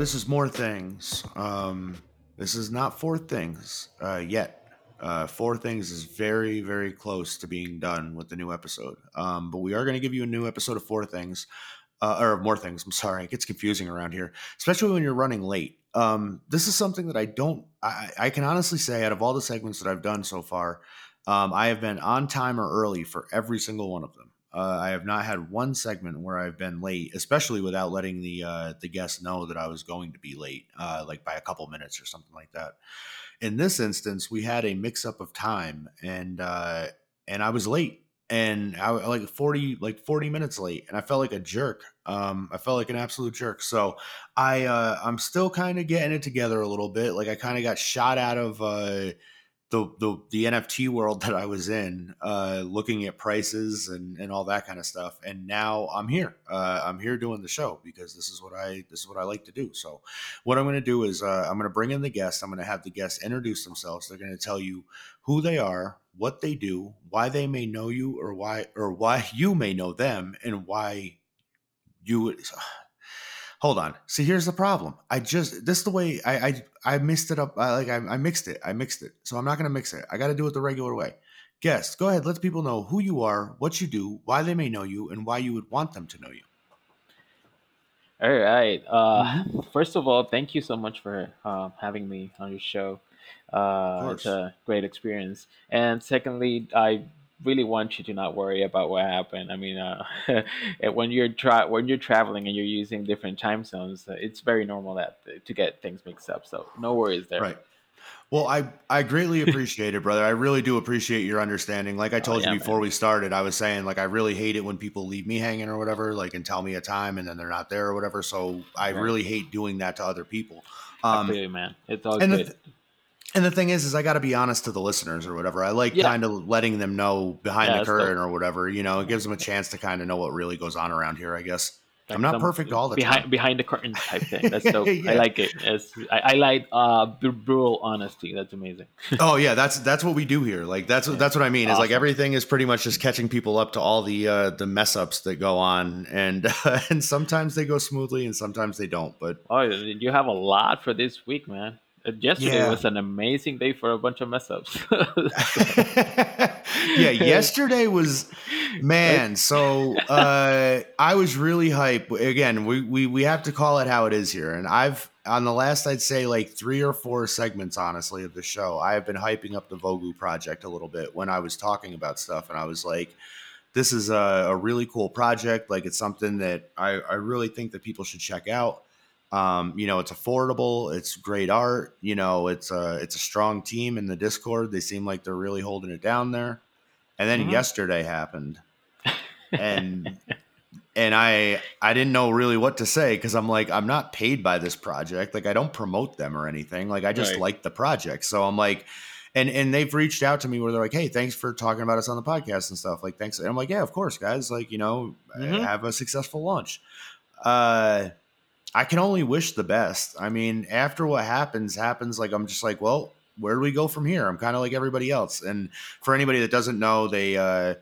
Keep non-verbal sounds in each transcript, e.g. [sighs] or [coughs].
this is more things. Um, this is not four things uh, yet. Uh, four things is very, very close to being done with the new episode. Um, but we are going to give you a new episode of four things, uh, or more things. I'm sorry, it gets confusing around here, especially when you're running late. Um, this is something that I don't. I, I can honestly say, out of all the segments that I've done so far, um, I have been on time or early for every single one of them. Uh, I have not had one segment where I've been late, especially without letting the uh, the guests know that I was going to be late, uh, like by a couple minutes or something like that. In this instance, we had a mix up of time, and uh, and I was late, and I like forty like forty minutes late, and I felt like a jerk. Um, I felt like an absolute jerk. So I uh, I'm still kind of getting it together a little bit. Like I kind of got shot out of uh, the, the the NFT world that I was in, uh, looking at prices and, and all that kind of stuff. And now I'm here. Uh, I'm here doing the show because this is what I this is what I like to do. So, what I'm going to do is uh, I'm going to bring in the guests. I'm going to have the guests introduce themselves. They're going to tell you who they are, what they do, why they may know you, or why or why [laughs] you may know them, and why you hold on. See, here's the problem. I just this is the way I I, I mixed it up. I, like I, I mixed it. I mixed it. So I'm not gonna mix it. I got to do it the regular way. Guest, go ahead. Let people know who you are, what you do, why they may know you, and why you would want them to know you. All right. Uh, mm-hmm. First of all, thank you so much for uh, having me on your show. Uh, it's a great experience. And secondly, I really want you to not worry about what happened. I mean, uh, [laughs] when you're tra- when you're traveling and you're using different time zones, uh, it's very normal that to get things mixed up. So no worries there. Right. Well, I I greatly appreciate it, brother. I really do appreciate your understanding. Like I oh, told oh, yeah, you before man. we started, I was saying like I really hate it when people leave me hanging or whatever, like and tell me a time and then they're not there or whatever. So I right. really hate doing that to other people. Um, you, man. It's all good. The, and the thing is, is I got to be honest to the listeners or whatever. I like yeah. kind of letting them know behind yeah, the curtain or whatever. You know, it gives them a chance to kind of know what really goes on around here. I guess like I'm not perfect all the behind, time. Behind the curtain type thing. [laughs] That's dope. yeah. I like it. It's, I, I like uh, brutal honesty. That's amazing. [laughs] oh yeah, that's that's what we do here. Like that's what that's what I mean. Awesome. Is like everything is pretty much just catching people up to all the uh, the mess ups that go on, and uh, [laughs] and sometimes they go smoothly, and sometimes they don't. But oh, you have a lot for this week, man. Uh, yesterday yeah. was an amazing day for a bunch of mess ups. [laughs] yeah, [laughs] yesterday was man. So uh, I was really hype. Again, we, we we have to call it how it is here. And I've on the last, I'd say like three or four segments, honestly, of the show. I have been hyping up the Vogu project a little bit when I was talking about stuff, and I was like. This is a, a really cool project. Like it's something that I, I really think that people should check out. Um, you know, it's affordable. It's great art. You know, it's a it's a strong team in the Discord. They seem like they're really holding it down there. And then mm-hmm. yesterday happened, and [laughs] and I I didn't know really what to say because I'm like I'm not paid by this project. Like I don't promote them or anything. Like I just right. like the project. So I'm like, and and they've reached out to me where they're like, hey, thanks for talking about us on the podcast and stuff. Like thanks. And I'm like, yeah, of course, guys. Like you know, mm-hmm. have a successful launch. Uh I can only wish the best. I mean, after what happens, happens, like I'm just like, well, where do we go from here? I'm kind of like everybody else. And for anybody that doesn't know, they uh,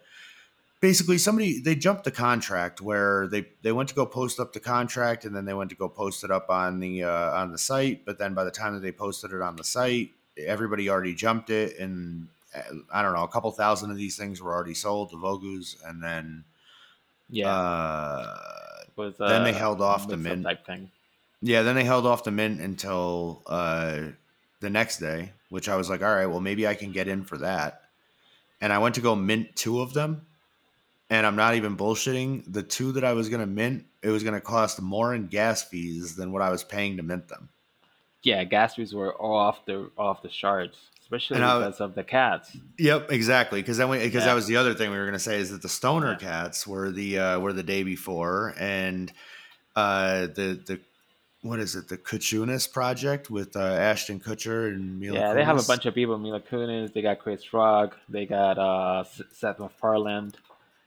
basically somebody they jumped the contract where they they went to go post up the contract and then they went to go post it up on the uh, on the site. But then by the time that they posted it on the site, everybody already jumped it, and uh, I don't know, a couple thousand of these things were already sold to Vogus, and then yeah. Uh, was then they uh, held off the mint type thing. Yeah, then they held off the mint until uh, the next day, which I was like, all right, well maybe I can get in for that. And I went to go mint two of them, and I'm not even bullshitting. The two that I was gonna mint, it was gonna cost more in gas fees than what I was paying to mint them. Yeah, gas fees were off the off the charts especially I, because of the cats. Yep, exactly. Because then because yeah. that was the other thing we were going to say is that the stoner yeah. cats were the uh, were the day before, and uh, the the what is it the Kuchunis project with uh, Ashton Kutcher and Mila. Yeah, Kunis. they have a bunch of people. Mila Kunis, they got Chris Rock, they got uh, Seth MacFarlane.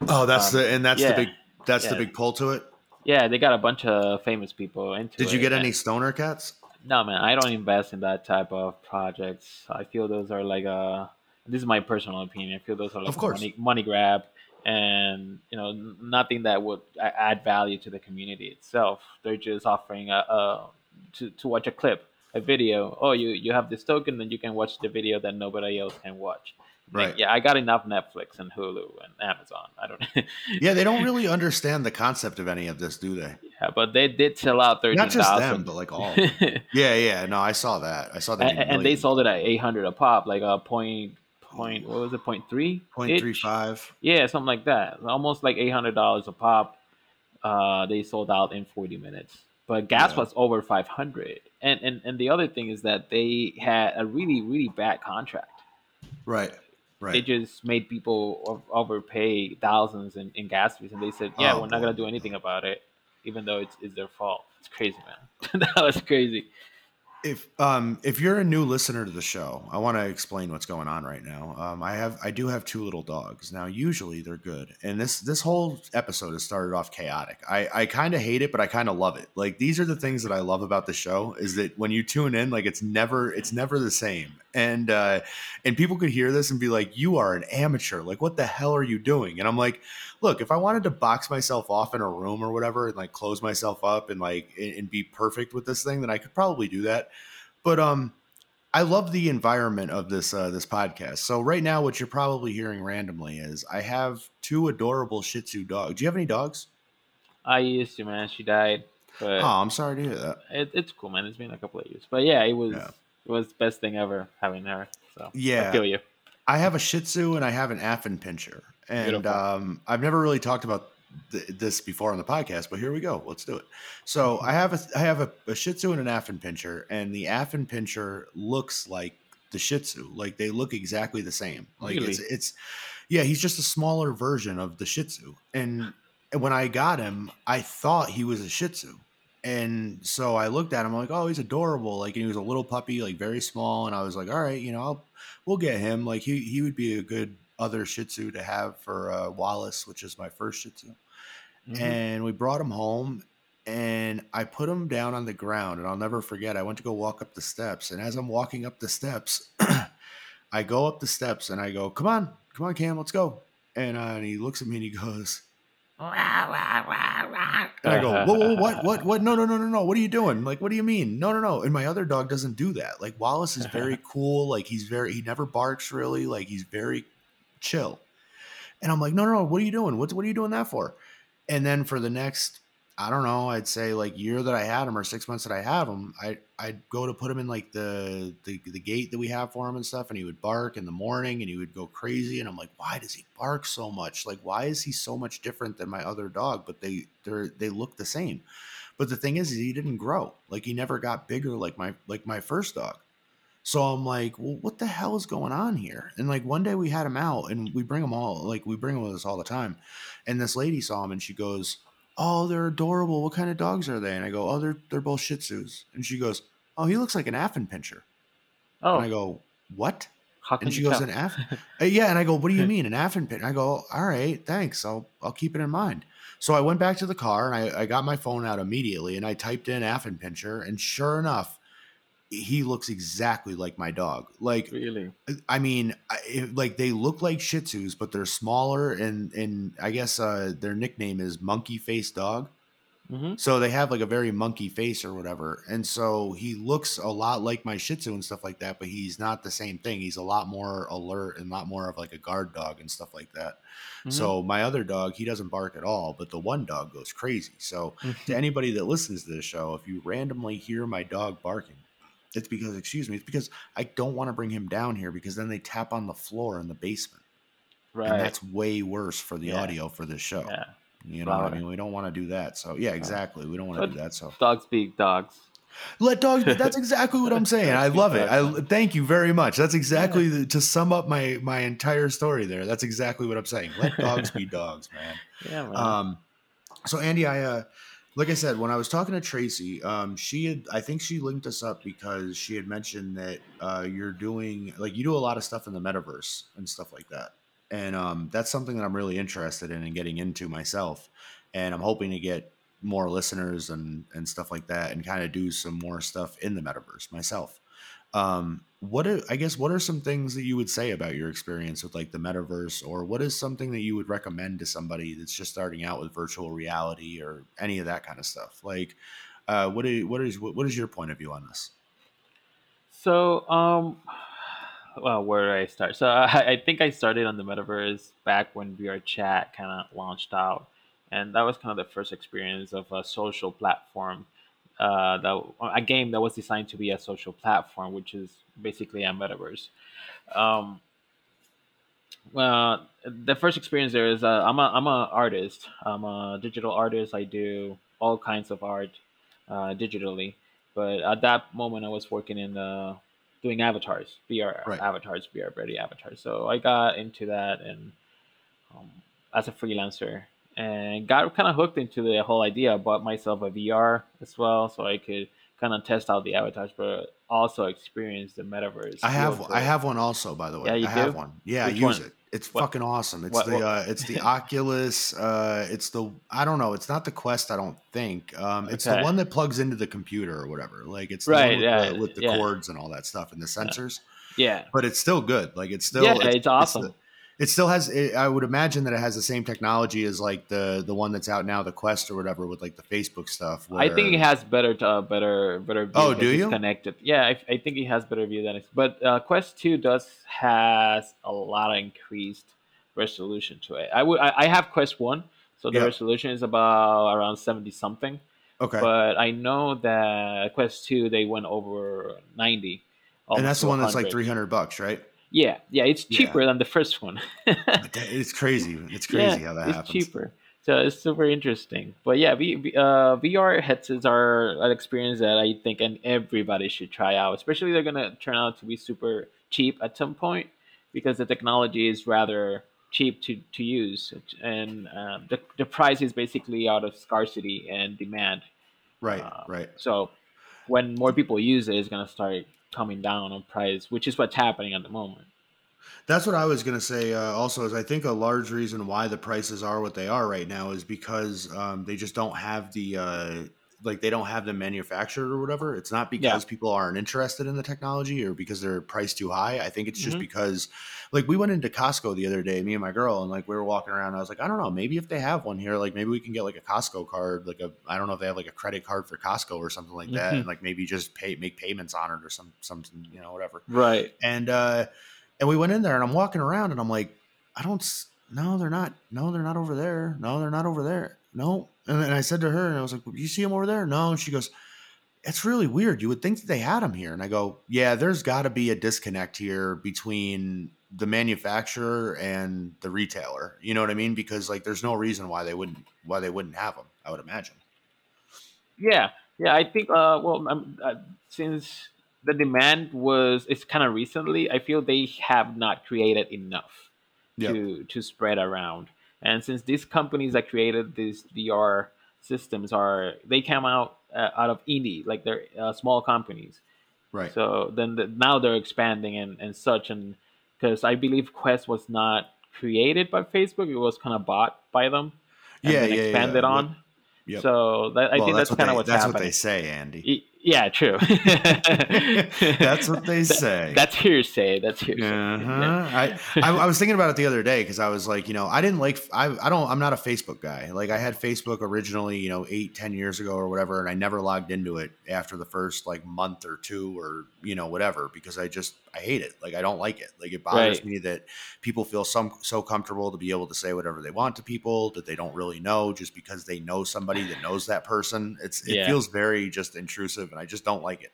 Oh, that's um, the and that's yeah. the big that's the big pull to it. Yeah, they got a bunch of famous people into Did you get any stoner cats? No, man, I don't invest in that type of projects. I feel those are like a. This is my personal opinion. I feel those are like of course. money, money grab, and you know nothing that would add value to the community itself. They're just offering a, a to, to watch a clip, a video. Oh, you you have this token, then you can watch the video that nobody else can watch. Right. yeah, I got enough Netflix and Hulu and Amazon. I don't. [laughs] yeah, they don't really understand the concept of any of this, do they? Yeah, but they did sell out thirteen thousand. Not just them, but like all. [laughs] yeah, yeah. No, I saw that. I saw that. And, and they sold it at eight hundred a pop, like a point point. What was it? Point three. Point three five. Yeah, something like that. Almost like eight hundred dollars a pop. Uh, they sold out in forty minutes. But gas yeah. was over five hundred. And and and the other thing is that they had a really really bad contract. Right. Right. They just made people overpay thousands in, in gas fees, and they said, "Yeah, oh, we're not gonna do anything about it, even though it's, it's their fault." It's crazy, man. [laughs] that was crazy if um if you're a new listener to the show, I want to explain what's going on right now. Um, I have I do have two little dogs now. Usually they're good, and this this whole episode has started off chaotic. I I kind of hate it, but I kind of love it. Like these are the things that I love about the show is that when you tune in, like it's never it's never the same, and uh, and people could hear this and be like, "You are an amateur. Like what the hell are you doing?" And I'm like look, if I wanted to box myself off in a room or whatever and like close myself up and like and be perfect with this thing, then I could probably do that. But um I love the environment of this uh, this podcast. So right now, what you're probably hearing randomly is I have two adorable Shih Tzu dogs. Do you have any dogs? I used to, man. She died. But oh, I'm sorry to hear that. It, it's cool, man. It's been a couple of years, but yeah, it was yeah. it was the best thing ever having her. So yeah, I feel you. I have a Shih Tzu and I have an Affenpinscher and um, I've never really talked about th- this before on the podcast, but here we go. Let's do it. So. I have a I have a, a Shih Tzu and an Affenpinscher, and the Affenpinscher looks like the Shih Tzu. Like they look exactly the same. Like really? it's it's yeah, he's just a smaller version of the Shih Tzu. And when I got him, I thought he was a Shih Tzu. And so I looked at him, I'm like, oh, he's adorable. Like, he was a little puppy, like very small. And I was like, all right, you know, I'll, we'll get him. Like, he, he would be a good other Shih Tzu to have for uh, Wallace, which is my first Shih Tzu. Mm-hmm. And we brought him home and I put him down on the ground. And I'll never forget, I went to go walk up the steps. And as I'm walking up the steps, [clears throat] I go up the steps and I go, Come on, come on, Cam, let's go. And, uh, and he looks at me and he goes, and I go, whoa, whoa, what, what, what? No, no, no, no, no. What are you doing? Like, what do you mean? No, no, no. And my other dog doesn't do that. Like Wallace is very [laughs] cool. Like he's very, he never barks really. Like he's very chill. And I'm like, no, no, no, what are you doing? What, what are you doing that for? And then for the next, I don't know, I'd say like year that I had him or six months that I have him, I I'd go to put him in like the, the the gate that we have for him and stuff, and he would bark in the morning and he would go crazy. And I'm like, why does he bark so much? Like, why is he so much different than my other dog? But they they they look the same. But the thing is, is he didn't grow. Like he never got bigger like my like my first dog. So I'm like, well, what the hell is going on here? And like one day we had him out and we bring them all, like we bring them with us all the time. And this lady saw him and she goes, Oh, they're adorable. What kind of dogs are they? And I go, Oh, they're they're both Shih Tzus. And she goes, Oh, he looks like an Affenpinscher. Oh. And I go, What? and she goes, tell? An Aff uh, Yeah. And I go, What do you [laughs] mean? An Affenpinscher? I go, All right, thanks. I'll I'll keep it in mind. So I went back to the car and I, I got my phone out immediately and I typed in Affenpinscher, and sure enough, he looks exactly like my dog. Like really, I mean, I, like they look like Shih Tzus, but they're smaller, and and I guess uh, their nickname is Monkey Face Dog. Mm-hmm. So they have like a very monkey face or whatever, and so he looks a lot like my Shih Tzu and stuff like that. But he's not the same thing. He's a lot more alert and a lot more of like a guard dog and stuff like that. Mm-hmm. So my other dog, he doesn't bark at all, but the one dog goes crazy. So [laughs] to anybody that listens to this show, if you randomly hear my dog barking, it's because, excuse me, it's because I don't want to bring him down here because then they tap on the floor in the basement. Right. And that's way worse for the yeah. audio for this show. Yeah. You know what I mean? We don't want to do that. So, yeah, exactly. We don't want to do that. So, dogs speak dogs. Let dogs. That's [laughs] exactly what I'm saying. I love it. I thank you very much. That's exactly the, to sum up my my entire story. There. That's exactly what I'm saying. Let dogs be [laughs] dogs, man. Yeah, man. Um. So Andy, I uh, like I said, when I was talking to Tracy, um, she had I think she linked us up because she had mentioned that uh, you're doing like you do a lot of stuff in the metaverse and stuff like that, and um, that's something that I'm really interested in and getting into myself, and I'm hoping to get more listeners and and stuff like that, and kind of do some more stuff in the metaverse myself. Um, what are, I guess what are some things that you would say about your experience with like the metaverse, or what is something that you would recommend to somebody that's just starting out with virtual reality or any of that kind of stuff? Like, uh, what is what is what is your point of view on this? So, um, [sighs] well, where do I start? So, [laughs] I, I think I started on the metaverse back when VR Chat kind of launched out, and that was kind of the first experience of a social platform. Uh, that a game that was designed to be a social platform, which is basically a metaverse. Um, well, the first experience there is uh, I'm a I'm a artist. I'm a digital artist. I do all kinds of art uh, digitally. But at that moment, I was working in uh, doing avatars, VR right. avatars, VR ready avatars. So I got into that and um, as a freelancer and got kind of hooked into the whole idea. I bought myself a VR as well, so I could kind of test out the avatars, but also experience the metaverse. I have I have one also, by the way. Yeah, you I do? have one. Yeah, Which I use one? it. It's what? fucking awesome. It's what, the? Uh, it's the Oculus. Uh, it's the I don't know. It's not the Quest. I don't think. Um, it's okay. the one that plugs into the computer or whatever. Like it's right. With, yeah, the, with the yeah. cords and all that stuff and the sensors. Yeah. But it's still good. Like it's still yeah, it's, it's awesome. It's the, it still has. It, I would imagine that it has the same technology as like the the one that's out now, the Quest or whatever, with like the Facebook stuff. Where, I think it has better, uh, better, better. View oh, do you connected? Yeah, I, I, think it has better view than it. But uh, Quest Two does has a lot of increased resolution to it. I would. I, I have Quest One, so the yeah. resolution is about around seventy something. Okay. But I know that Quest Two they went over ninety. And that's the one that's like three hundred bucks, right? Yeah, yeah, it's cheaper yeah. than the first one. [laughs] it's crazy. It's crazy yeah, how that it's happens. cheaper. So it's super interesting. But yeah, v, uh, VR headsets are an experience that I think and everybody should try out. Especially they're gonna turn out to be super cheap at some point because the technology is rather cheap to, to use, and um, the the price is basically out of scarcity and demand. Right. Uh, right. So when more people use it, it's gonna start coming down on price, which is what's happening at the moment. That's what I was going to say. Uh, also, is I think a large reason why the prices are what they are right now is because um, they just don't have the uh, like they don't have them manufactured or whatever. It's not because yeah. people aren't interested in the technology or because they're priced too high. I think it's just mm-hmm. because like we went into Costco the other day, me and my girl, and like we were walking around. I was like, I don't know, maybe if they have one here, like maybe we can get like a Costco card, like a I don't know if they have like a credit card for Costco or something like that, mm-hmm. and like maybe just pay make payments on it or some something, you know, whatever. Right. And uh and we went in there and I'm walking around and I'm like, I don't no, they're not. No, they're not over there. No, they're not over there. No. And then I said to her, and I was like, "You see him over there?" No. And she goes, "It's really weird. You would think that they had him here." And I go, "Yeah, there's got to be a disconnect here between the manufacturer and the retailer. You know what I mean? Because like, there's no reason why they wouldn't why they wouldn't have them. I would imagine." Yeah, yeah. I think. Uh, well, um, uh, since the demand was it's kind of recently, I feel they have not created enough yep. to to spread around. And since these companies that created these VR systems are they came out uh, out of indie, like they're uh, small companies. Right. So then the, now they're expanding and, and such, and because I believe Quest was not created by Facebook, it was kind of bought by them. And yeah, yeah, expanded yeah. on. Yep. So that, I well, think that's, that's kind of what's that's happening. what they say, Andy. Yeah, true. [laughs] That's what they [laughs] say. That's hearsay. That's hearsay. Uh-huh. Yeah. I, I, I was thinking about it the other day because I was like, you know, I didn't like I I don't I'm not a Facebook guy. Like I had Facebook originally, you know, eight ten years ago or whatever, and I never logged into it after the first like month or two or you know whatever because I just I hate it. Like I don't like it. Like it bothers right. me that people feel some so comfortable to be able to say whatever they want to people that they don't really know just because they know somebody that knows that person. It's it yeah. feels very just intrusive, and I just don't like it.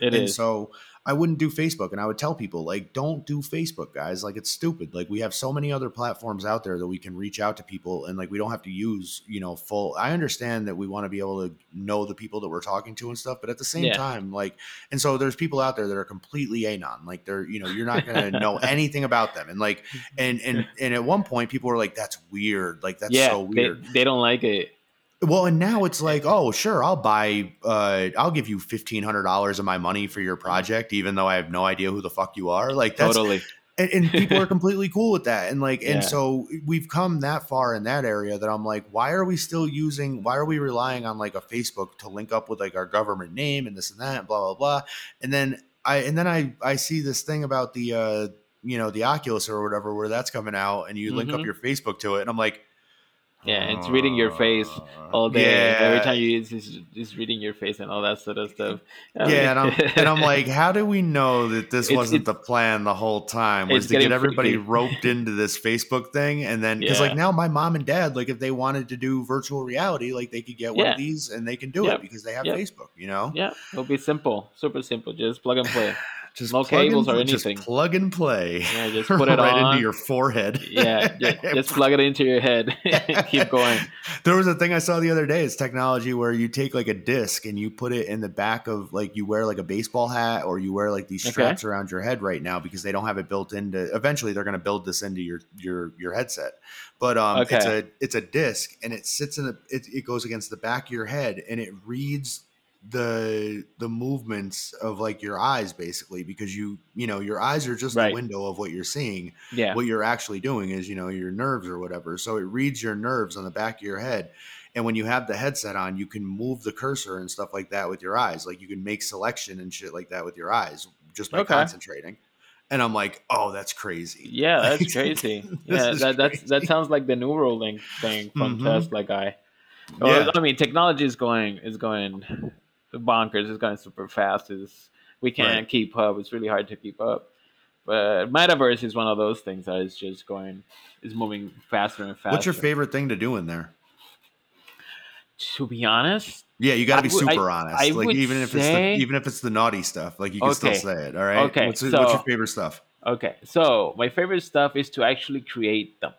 It and is. so I wouldn't do Facebook. And I would tell people, like, don't do Facebook, guys. Like, it's stupid. Like, we have so many other platforms out there that we can reach out to people and, like, we don't have to use, you know, full. I understand that we want to be able to know the people that we're talking to and stuff, but at the same yeah. time, like, and so there's people out there that are completely anon. Like, they're, you know, you're not going [laughs] to know anything about them. And, like, [laughs] and, and, and at one point, people were like, that's weird. Like, that's yeah, so weird. They, they don't like it. Well, and now it's like, oh, sure, I'll buy, uh, I'll give you fifteen hundred dollars of my money for your project, even though I have no idea who the fuck you are. Like, that's, totally. And, and people are [laughs] completely cool with that, and like, yeah. and so we've come that far in that area that I'm like, why are we still using? Why are we relying on like a Facebook to link up with like our government name and this and that, and blah blah blah, and then I and then I I see this thing about the uh, you know the Oculus or whatever where that's coming out, and you link mm-hmm. up your Facebook to it, and I'm like Yeah, it's reading your face uh, all day. Yeah. Every time you use, it's, it's reading your face and all that sort of stuff. yeah, and I'm, and I'm [laughs] like, how do we know that this it's, wasn't the plan the whole time? Was to get everybody freaky. roped into this Facebook thing, and then because yeah. like now my mom and dad, like if they wanted to do virtual reality, like they could get one yeah. of these and they can do yep. it because they have yep. Facebook. You know? Yeah, it'll be simple, super simple. Just plug and play. [laughs] Just no cables or anything. Just plug and play. Yeah, just [laughs] put it right on. into your forehead. yeah, just, [laughs] just plug it into your head. [laughs] Keep going. There was a thing I saw the other day. It's technology where you take like a disc and you put it in the back of like you wear like a baseball hat or you wear like these straps okay. around your head right now because they don't have it built into. Eventually, they're going to build this into your your your headset. But um, okay. it's a it's a disc and it sits in the it, it goes against the back of your head and it reads the the movements of like your eyes basically because you you know your eyes are just right. the window of what you're seeing yeah what you're actually doing is you know your nerves or whatever so it reads your nerves on the back of your head and when you have the headset on you can move the cursor and stuff like that with your eyes like you can make selection and shit like that with your eyes just by okay. concentrating and I'm like, oh, that's crazy. Yeah, [laughs] that's crazy. [laughs] yeah, that that's that sounds like the Neuralink thing from mm-hmm. Tesla guy. yeah. I mean, technology is going is going bonkers. It's going super fast. Is we can't right. keep up. It's really hard to keep up. But metaverse is one of those things that is just going is moving faster and faster. What's your favorite thing to do in there? To be honest, yeah, you got to be super I, honest. I like even if say, it's the, even if it's the naughty stuff, like you can okay, still say it. All right. Okay. What's, so, what's your favorite stuff? Okay, so my favorite stuff is to actually create them.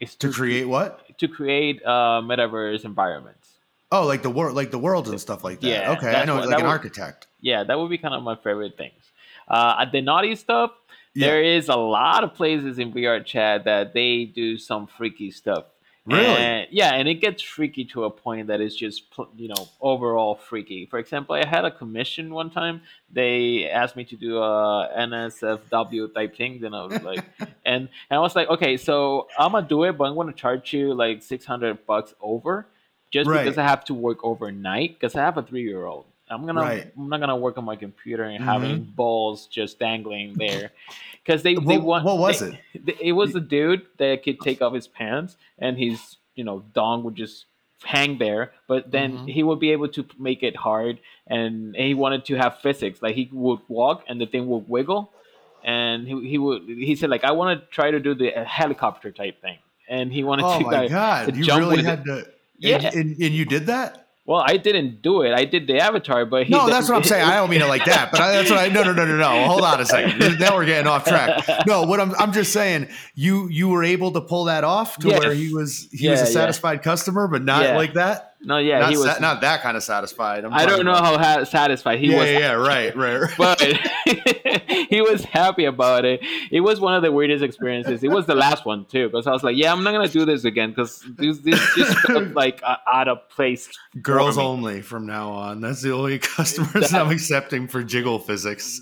Is to, to create what? To create uh, metaverse environments. Oh, like the world, like the worlds and stuff like that. Yeah, okay, I know, what, like an would, architect. Yeah, that would be kind of my favorite things. Uh, at the naughty stuff, yeah. there is a lot of places in VR chat that they do some freaky stuff. Really? And, yeah, and it gets freaky to a point that is just you know overall freaky. For example, I had a commission one time. They asked me to do a NSFW type thing, then I was [laughs] like, and and I was like, okay, so I'm gonna do it, but I'm gonna charge you like six hundred bucks over just right. because I have to work overnight because I have a three year old. I'm gonna right. I'm not gonna work on my computer and mm-hmm. having balls just dangling there because they, they what, want what was they, it? It was a dude that could take off his pants and his you know dong would just hang there, but then mm-hmm. he would be able to make it hard and he wanted to have physics like he would walk and the thing would wiggle and he, he would he said like I want to try to do the helicopter type thing and he wanted oh to, my God. you really had to yeah. And, and, and you did that? Well, I didn't do it. I did the avatar, but he no, that's what I'm saying. I don't mean it like that, but I, that's what I. No, no, no, no, no. Hold on a second. Now we're getting off track. No, what I'm I'm just saying, you you were able to pull that off to yes. where he was he yeah, was a satisfied yeah. customer, but not yeah. like that. No, yeah, not he was sa- not that kind of satisfied. I'm I do not know about. how ha- satisfied he yeah, was. Yeah, right, right, right. But [laughs] he was happy about it. It was one of the weirdest experiences. It was the last one too, because I was like, "Yeah, I'm not gonna do this again," because this, this just felt [laughs] like uh, out of place. Girls only from now on. That's the only [laughs] customers that, I'm accepting for jiggle physics.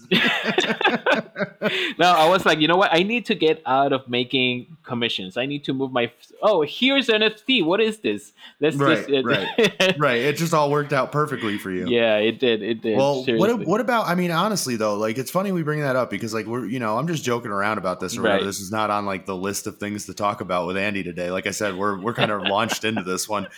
no, I was like, you know what? I need to get out of making commissions. I need to move my. Oh, here's NFT. What is this? Let's right, just, right right. [laughs] right. It just all worked out perfectly for you. Yeah, it did. It did. Well, what what about? I mean, honestly though, like it's funny we bring that up because like we're you know I'm just joking around about this or right. This is not on like the list of things to talk about with Andy today. Like I said, we're we're kind of launched into this one.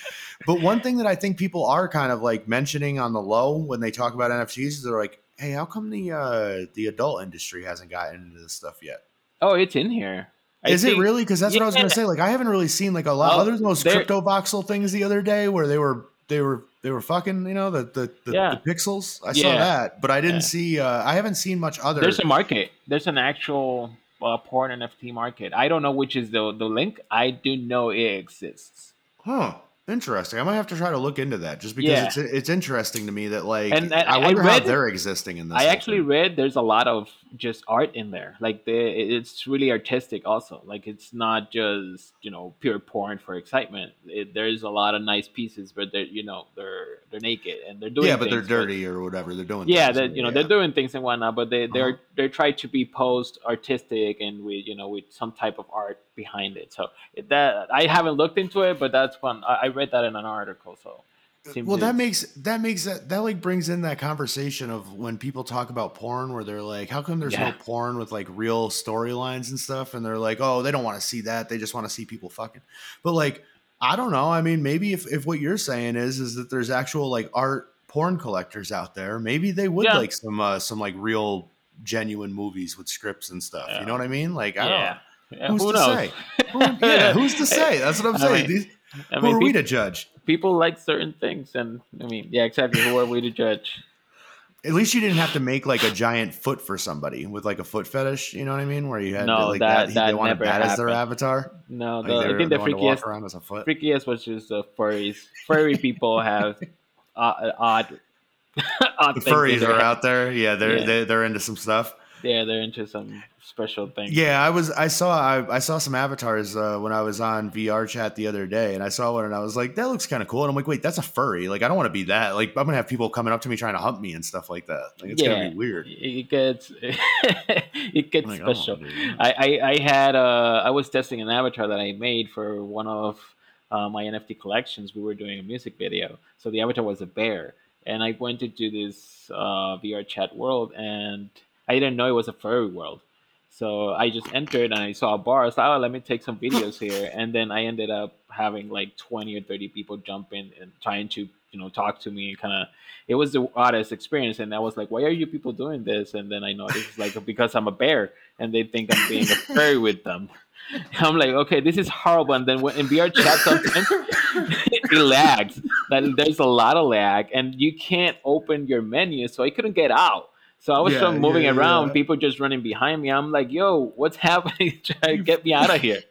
But one thing that I think people are kind of like mentioning on the low when they talk about NFTs is they're like, hey, how come the uh the adult industry hasn't gotten into this stuff yet? Oh, it's in here. I is think, it really? Because that's yeah. what I was going to say. Like, I haven't really seen like a lot. Other than those crypto voxel things the other day, where they were they were they were fucking you know the the, the, yeah. the pixels. I yeah. saw that, but I didn't see. Uh, I haven't seen much other. There's a market. There's an actual uh, porn NFT market. I don't know which is the the link. I do know it exists. Huh. Interesting. I might have to try to look into that just because yeah. it's it's interesting to me that like and, and I wonder I read, how they're existing in this. I actually read there's a lot of just art in there. Like the it's really artistic also. Like it's not just you know pure porn for excitement. It, there's a lot of nice pieces, but they're you know they're they're naked and they're doing yeah, but they're dirty or whatever. They're doing yeah, they're, you know yeah. they're doing things and whatnot, but they they're uh-huh. they try to be posed artistic and with you know with some type of art behind it. So that I haven't looked into it, but that's fun. I, I read that in an article. So well, that makes that makes that that like brings in that conversation of when people talk about porn, where they're like, "How come there's yeah. no porn with like real storylines and stuff?" And they're like, "Oh, they don't want to see that; they just want to see people fucking." But like, I don't know. I mean, maybe if if what you're saying is is that there's actual like art porn collectors out there, maybe they would yeah. like some uh, some like real genuine movies with scripts and stuff. Yeah. You know what I mean? Like, I yeah. Don't. Who's Who to knows? say? Who, [laughs] yeah, who's to say? That's what I'm saying. I mean, These, I mean, who are people, we to judge? People like certain things, and I mean, yeah, exactly. Who are we to judge? At least you didn't have to make like a giant foot for somebody with like a foot fetish. You know what I mean? Where you had no, like that, that, that they wanted that happened. as their avatar. No, the, like I think the freakiest, around as a foot. freakiest was just the furries. Furry people have [laughs] odd, odd, [laughs] odd the furries are out there. Yeah, they're yeah. They're, they're into some stuff. Yeah, they're into some special things. Yeah, I was. I saw. I, I saw some avatars uh, when I was on VR chat the other day, and I saw one, and I was like, "That looks kind of cool." And I'm like, "Wait, that's a furry. Like, I don't want to be that. Like, I'm gonna have people coming up to me trying to hunt me and stuff like that. Like, it's yeah, gonna be weird. It gets it gets [laughs] like, special. I, I, I had uh I was testing an avatar that I made for one of uh, my NFT collections. We were doing a music video, so the avatar was a bear, and I went into this uh, VR chat world and I didn't know it was a furry world. So I just entered and I saw a bar. I was oh, let me take some videos [laughs] here. And then I ended up having like 20 or 30 people jump in and trying to, you know, talk to me and kind of, it was the oddest experience. And I was like, why are you people doing this? And then I is like [laughs] because I'm a bear and they think I'm being a furry [laughs] with them. I'm like, okay, this is horrible. And then when in VR chat, sometimes it lags. That there's a lot of lag, and you can't open your menu, so I couldn't get out. So I was yeah, moving yeah, around, yeah. people just running behind me. I'm like, yo, what's happening? [laughs] Try to get me out of here.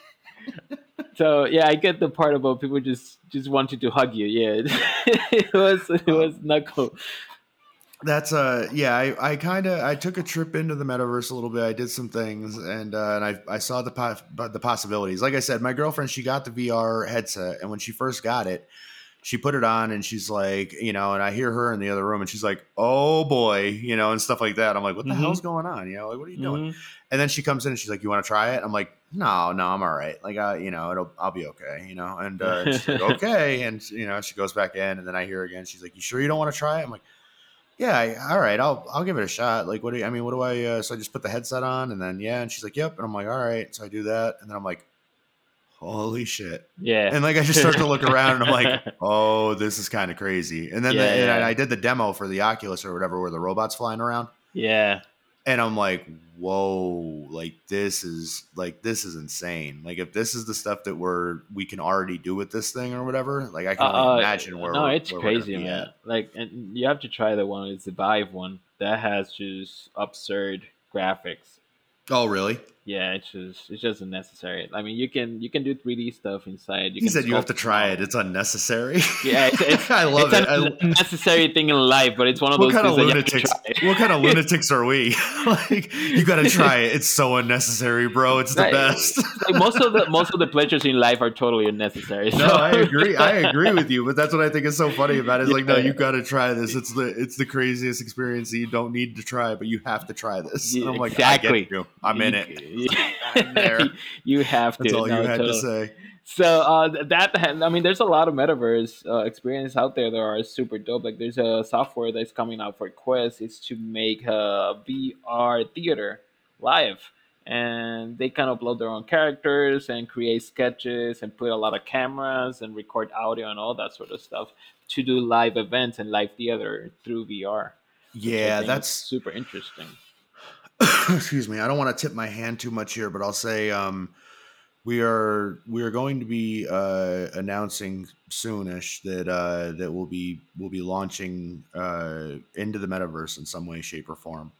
[laughs] so yeah, I get the part about people just just wanted to hug you. Yeah, [laughs] it was it was not cool. That's uh yeah I, I kind of I took a trip into the metaverse a little bit I did some things and uh, and I I saw the po- the possibilities like I said my girlfriend she got the VR headset and when she first got it she put it on and she's like, you know, and I hear her in the other room and she's like, oh boy, you know, and stuff like that. I'm like, what the mm-hmm. hell's going on? You know, like, what are you doing? Mm-hmm. And then she comes in and she's like, you want to try it? I'm like, no, no, I'm all right. Like, uh, you know, it'll, I'll be okay, you know, and uh, she's like, [laughs] okay. And, you know, she goes back in and then I hear her again. She's like, you sure you don't want to try it? I'm like, yeah, I, all right, I'll, I'll give it a shot. Like, what do you, I mean, what do I, uh, so I just put the headset on and then, yeah. And she's like, yep. And I'm like, all right. So I do that. And then I'm like, holy shit. Yeah. And like I just start to look around and I'm like, [laughs] oh, this is kind of crazy. And then yeah, the, yeah. And I did the demo for the Oculus or whatever where the robot's flying around. Yeah. And I'm like, whoa, like this is like this is insane. Like if this is the stuff that we're we can already do with this thing or whatever, like I can uh, imagine where. No, it's where crazy, man. At. Like, and you have to try the one. It's the Vive one that has just absurd graphics. Oh, really? Yeah, it's just it's just unnecessary. I mean, you can you can do 3D stuff inside. You he said you have to try it. It's unnecessary. Yeah, it's, [laughs] it's I love it's it. It's a necessary thing in life, but it's one of what those kind of lunatics. What kind of [laughs] lunatics are we? [laughs] like you got to try it. It's so unnecessary, bro. It's the right. best. like most of the most of the pleasures in life are totally unnecessary. So. No, I agree. I agree with you, but that's what I think is so funny about it. Is like, no, you got to try this. It's the it's the craziest experience that you don't need to try, but you have to try this. I'm like, exactly. I'm in it. [laughs] [laughs] there. you have to. That's all no, you had totally. to say. So uh, that I mean, there's a lot of metaverse uh, experience out there that are super dope. Like there's a software that's coming out for Quest. It's to make a VR theater live, and they kind of upload their own characters and create sketches and put a lot of cameras and record audio and all that sort of stuff to do live events and live theater through VR. Yeah, that's super interesting. [coughs] excuse me, I don't want to tip my hand too much here, but I'll say um, we are we are going to be uh, announcing soonish that uh, that we'll be we'll be launching uh, into the metaverse in some way, shape, or form.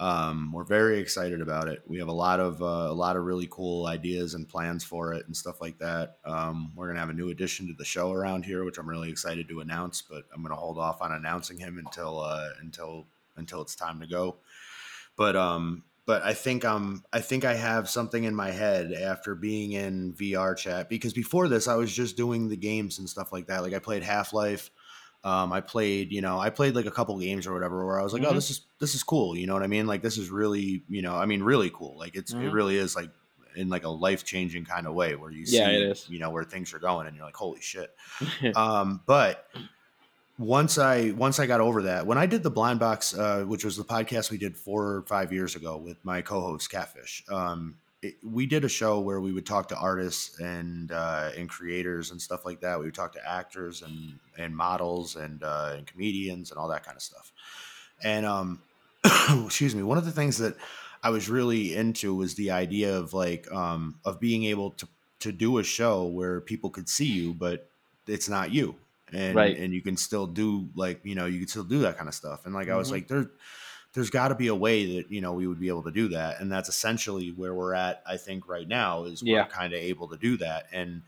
Um, we're very excited about it. We have a lot of uh, a lot of really cool ideas and plans for it and stuff like that. Um, we're gonna have a new addition to the show around here, which I'm really excited to announce. But I'm gonna hold off on announcing him until uh, until until it's time to go. But um, but I think um I think I have something in my head after being in VR chat because before this I was just doing the games and stuff like that. Like I played Half Life. Um, I played, you know, I played like a couple games or whatever where I was like, oh, mm-hmm. oh, this is this is cool. You know what I mean? Like this is really, you know, I mean, really cool. Like it's mm-hmm. it really is like in like a life changing kind of way where you see yeah, you know where things are going and you're like holy shit. [laughs] um, but once I once I got over that, when I did the blind box, uh, which was the podcast we did four or five years ago with my co-host Catfish, um, it, we did a show where we would talk to artists and uh, and creators and stuff like that. We would talk to actors and and models and uh, and comedians and all that kind of stuff. And um, [coughs] excuse me, one of the things that I was really into was the idea of like um, of being able to to do a show where people could see you, but it's not you and right. and you can still do like you know you can still do that kind of stuff and like mm-hmm. i was mm-hmm. like there there's got to be a way that you know we would be able to do that and that's essentially where we're at i think right now is we're kind of able to do that and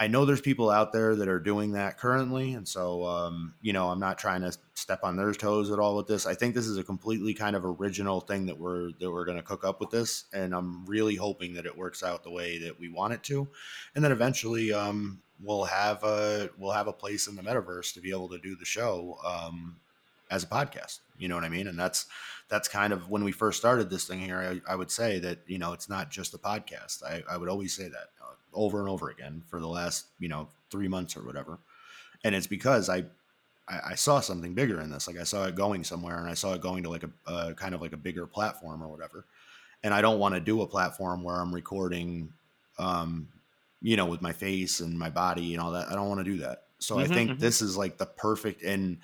i know there's people out there that are doing that currently and so um, you know i'm not trying to step on their toes at all with this i think this is a completely kind of original thing that we're that we're going to cook up with this and i'm really hoping that it works out the way that we want it to and then eventually um, we'll have a we'll have a place in the metaverse to be able to do the show um, as a podcast. You know what I mean? And that's that's kind of when we first started this thing here. I, I would say that you know it's not just a podcast. I, I would always say that uh, over and over again for the last you know three months or whatever. And it's because I, I saw something bigger in this. Like I saw it going somewhere, and I saw it going to like a, a kind of like a bigger platform or whatever. And I don't want to do a platform where I'm recording um, you know, with my face and my body and all that. I don't want to do that. So mm-hmm, I think mm-hmm. this is like the perfect and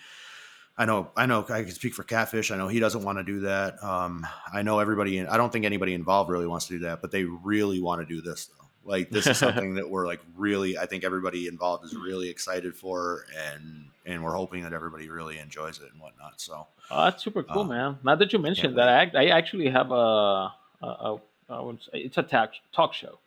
I know I know I can speak for Catfish. I know he doesn't want to do that. Um, I know everybody I don't think anybody involved really wants to do that, but they really want to do this though. Like this is [laughs] something that we're like really I think everybody involved is really excited for and and we're hoping that everybody really enjoys it and whatnot. So oh, that's super cool, um, man. Now that you mentioned that, I, I actually have a, a, a, a it's a talk, talk show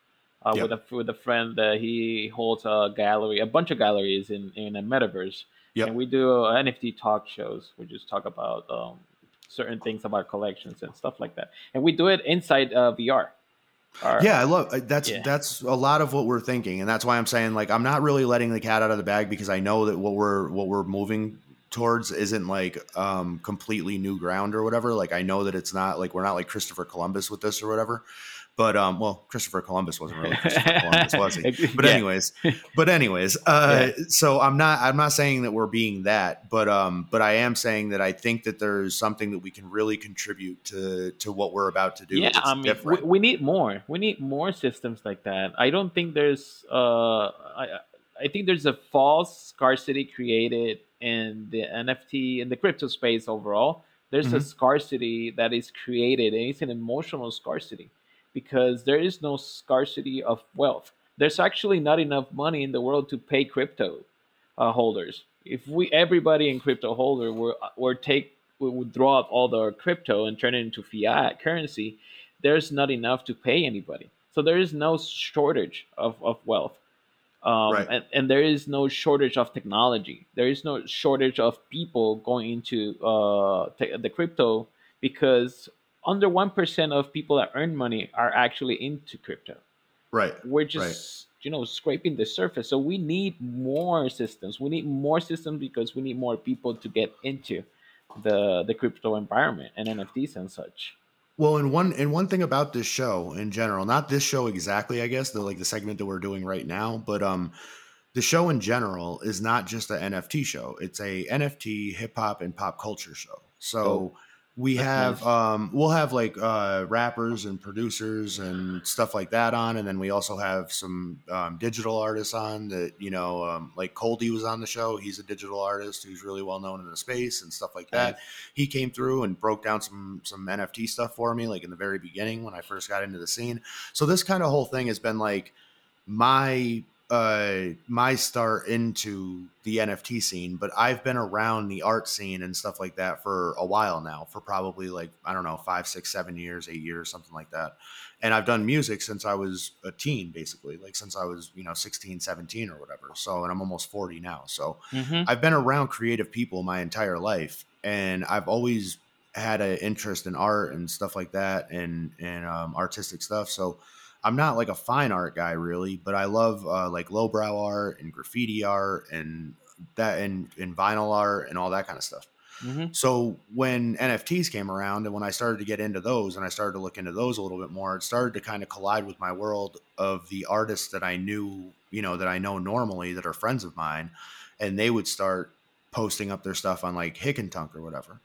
uh, yep. with a with a friend that he holds a gallery, a bunch of galleries in in a metaverse. Yep. And we do uh, NFT talk shows. We just talk about um, certain things about collections and stuff like that. And we do it inside uh, VR. Our, yeah, I love uh, that's yeah. that's a lot of what we're thinking, and that's why I'm saying like I'm not really letting the cat out of the bag because I know that what we're what we're moving towards isn't like um completely new ground or whatever. Like I know that it's not like we're not like Christopher Columbus with this or whatever. But um, well, Christopher Columbus wasn't really Christopher [laughs] Columbus, was he? But anyways, but anyways, uh, yeah. so I'm not I'm not saying that we're being that, but um, but I am saying that I think that there's something that we can really contribute to to what we're about to do. Yeah, I mean, we, we, need more. We need more systems like that. I don't think there's uh, I I think there's a false scarcity created in the NFT in the crypto space overall. There's mm-hmm. a scarcity that is created, and it's an emotional scarcity because there is no scarcity of wealth. There's actually not enough money in the world to pay crypto uh, holders. If we everybody in crypto holder were were take would draw up all the crypto and turn it into fiat currency, there's not enough to pay anybody. So there is no shortage of, of wealth. Um, right. and, and there is no shortage of technology. There is no shortage of people going into uh, the crypto because under 1% of people that earn money are actually into crypto. Right. We're just, right. you know, scraping the surface. So we need more systems. We need more systems because we need more people to get into the the crypto environment and NFTs and such. Well, and one and one thing about this show in general, not this show exactly, I guess, the like the segment that we're doing right now, but um the show in general is not just an NFT show. It's a NFT, hip hop, and pop culture show. So oh we That's have nice. um we'll have like uh rappers and producers and stuff like that on and then we also have some um, digital artists on that you know um, like Coldy was on the show. He's a digital artist who's really well known in the space and stuff like that. He came through and broke down some some NFT stuff for me like in the very beginning when I first got into the scene. So this kind of whole thing has been like my uh, my start into the NFT scene, but I've been around the art scene and stuff like that for a while now, for probably like, I don't know, five, six, seven years, eight years, something like that. And I've done music since I was a teen, basically, like since I was, you know, 16, 17 or whatever. So, and I'm almost 40 now. So mm-hmm. I've been around creative people my entire life. And I've always had an interest in art and stuff like that and, and um, artistic stuff. So, I'm not like a fine art guy really, but I love uh, like lowbrow art and graffiti art and that and, and vinyl art and all that kind of stuff. Mm-hmm. So when NFTs came around and when I started to get into those and I started to look into those a little bit more, it started to kind of collide with my world of the artists that I knew, you know, that I know normally that are friends of mine. And they would start posting up their stuff on like Hic et Nunc or whatever.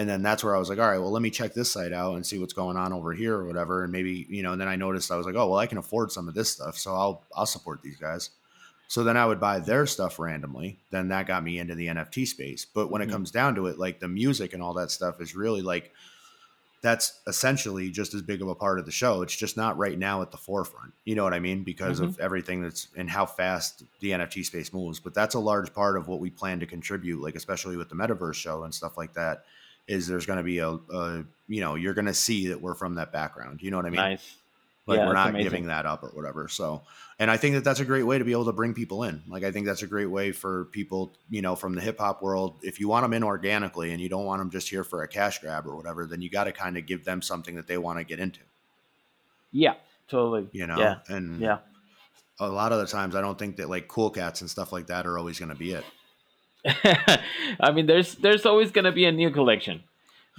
And then that's where I was like, all right, well, let me check this site out and see what's going on over here or whatever. And maybe, you know, and then I noticed I was like, oh, well, I can afford some of this stuff. So I'll, I'll support these guys. So then I would buy their stuff randomly. Then that got me into the NFT space. But when it mm-hmm. comes down to it, like the music and all that stuff is really like that's essentially just as big of a part of the show. It's just not right now at the forefront. You know what I mean? Because mm-hmm. of everything that's and how fast the NFT space moves. But that's a large part of what we plan to contribute, like especially with the metaverse show and stuff like that. Is there's going to be a, a, you know, you're going to see that we're from that background. You know what I mean? Nice. Like yeah, we're not amazing. giving that up or whatever. So, and I think that that's a great way to be able to bring people in. Like I think that's a great way for people, you know, from the hip hop world. If you want them in organically and you don't want them just here for a cash grab or whatever, then you got to kind of give them something that they want to get into. Yeah, totally. You know, yeah. and yeah, a lot of the times I don't think that like cool cats and stuff like that are always going to be it. [laughs] I mean, there's there's always going to be a new collection.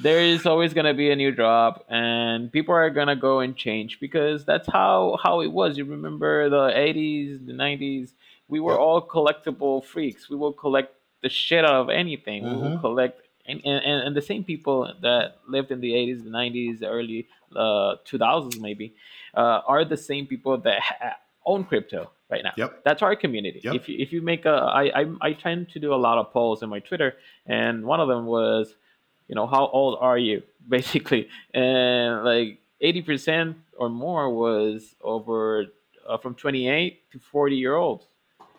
There is always going to be a new drop and people are going to go and change because that's how how it was. You remember the 80s the 90s we were all collectible freaks. We will collect the shit out of anything. Mm-hmm. we will collect and, and, and the same people that lived in the 80s the 90s the early uh, 2000s maybe uh, are the same people that ha- own crypto right now. Yep. That's our community. Yep. If you, if you make a, I, I, I tend to do a lot of polls in my Twitter, and one of them was, you know, how old are you, [laughs] basically, and like eighty percent or more was over uh, from twenty eight to forty year olds.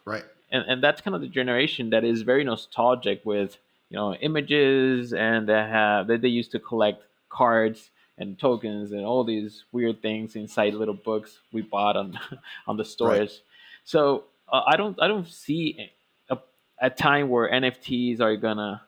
Right. And and that's kind of the generation that is very nostalgic with you know images and they have that they used to collect cards and tokens and all these weird things inside little books we bought on [laughs] on the stores. So uh, I don't I don't see a, a time where NFTs are gonna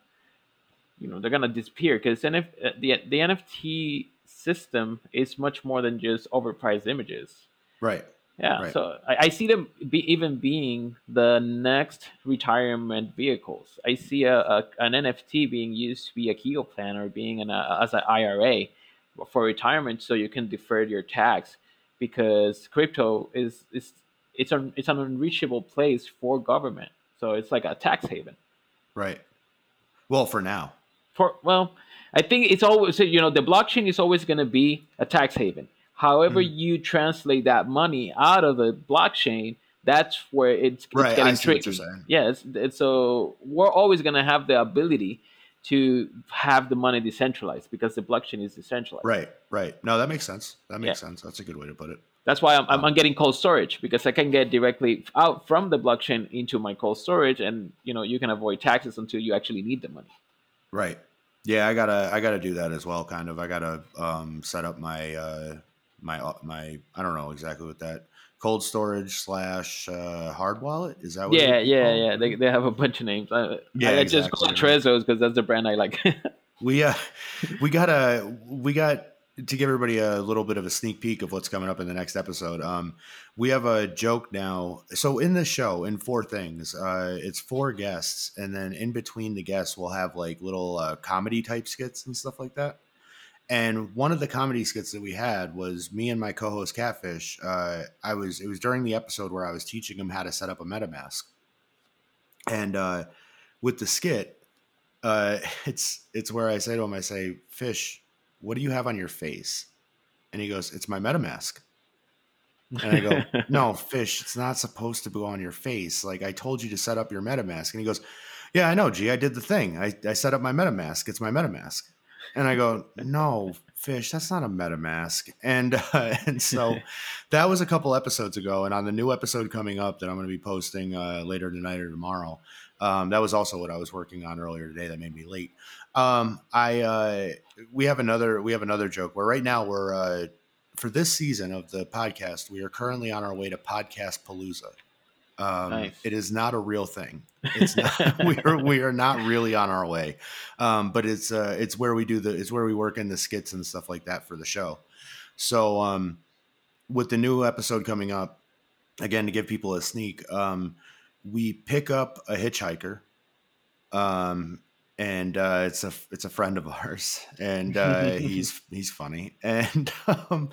you know they're gonna disappear because NF- uh, the the NFT system is much more than just overpriced images. Right. Yeah. Right. So I, I, see them be, even being the next retirement vehicles. I see a, a, an NFT being used to be a Keogh plan or being an, a, as an IRA for retirement, so you can defer your tax because crypto is is it's an it's an unreachable place for government. So it's like a tax haven. Right. Well, for now for well, I think it's always you know the blockchain is always going to be a tax haven. However, mm. you translate that money out of the blockchain, that's where it's, it's right, getting tricky. Yeah, it's, it's, so we're always going to have the ability to have the money decentralized because the blockchain is decentralized. Right, right. No, that makes sense. That makes yeah. sense. That's a good way to put it. That's why I'm, um, I'm getting cold storage because I can get directly out from the blockchain into my cold storage, and you know you can avoid taxes until you actually need the money. Right. Yeah, I gotta I gotta do that as well. Kind of. I gotta um, set up my uh, my uh, my I don't know exactly what that cold storage slash uh, hard wallet is that? what Yeah, yeah, called? yeah. They they have a bunch of names. I, yeah, I exactly. just call it Trezors because that's the brand I like. [laughs] we uh we got a we got to give everybody a little bit of a sneak peek of what's coming up in the next episode, um, we have a joke now. So in the show, in four things, uh, it's four guests, and then in between the guests, we'll have like little uh, comedy type skits and stuff like that. And one of the comedy skits that we had was me and my co-host Catfish. Uh, I was it was during the episode where I was teaching him how to set up a MetaMask, and uh, with the skit, uh, [laughs] it's it's where I say to him, I say, "Fish, what do you have on your face? And he goes, It's my MetaMask. And I go, No, [laughs] fish, it's not supposed to go on your face. Like I told you to set up your MetaMask. And he goes, Yeah, I know, G. I did the thing. I, I set up my MetaMask. It's my MetaMask. And I go, [laughs] No, fish, that's not a MetaMask. And uh, [laughs] and so [laughs] that was a couple episodes ago. And on the new episode coming up that I'm going to be posting uh, later tonight or tomorrow, um, that was also what I was working on earlier today. That made me late. Um, I uh, we have another we have another joke where right now we're uh, for this season of the podcast we are currently on our way to podcast palooza. Um, nice. It is not a real thing. It's not, [laughs] [laughs] we are we are not really on our way, um, but it's uh, it's where we do the it's where we work in the skits and stuff like that for the show. So um, with the new episode coming up, again to give people a sneak, um, we pick up a hitchhiker um, and uh, it's a it's a friend of ours, and uh, he's [laughs] he's funny, and um,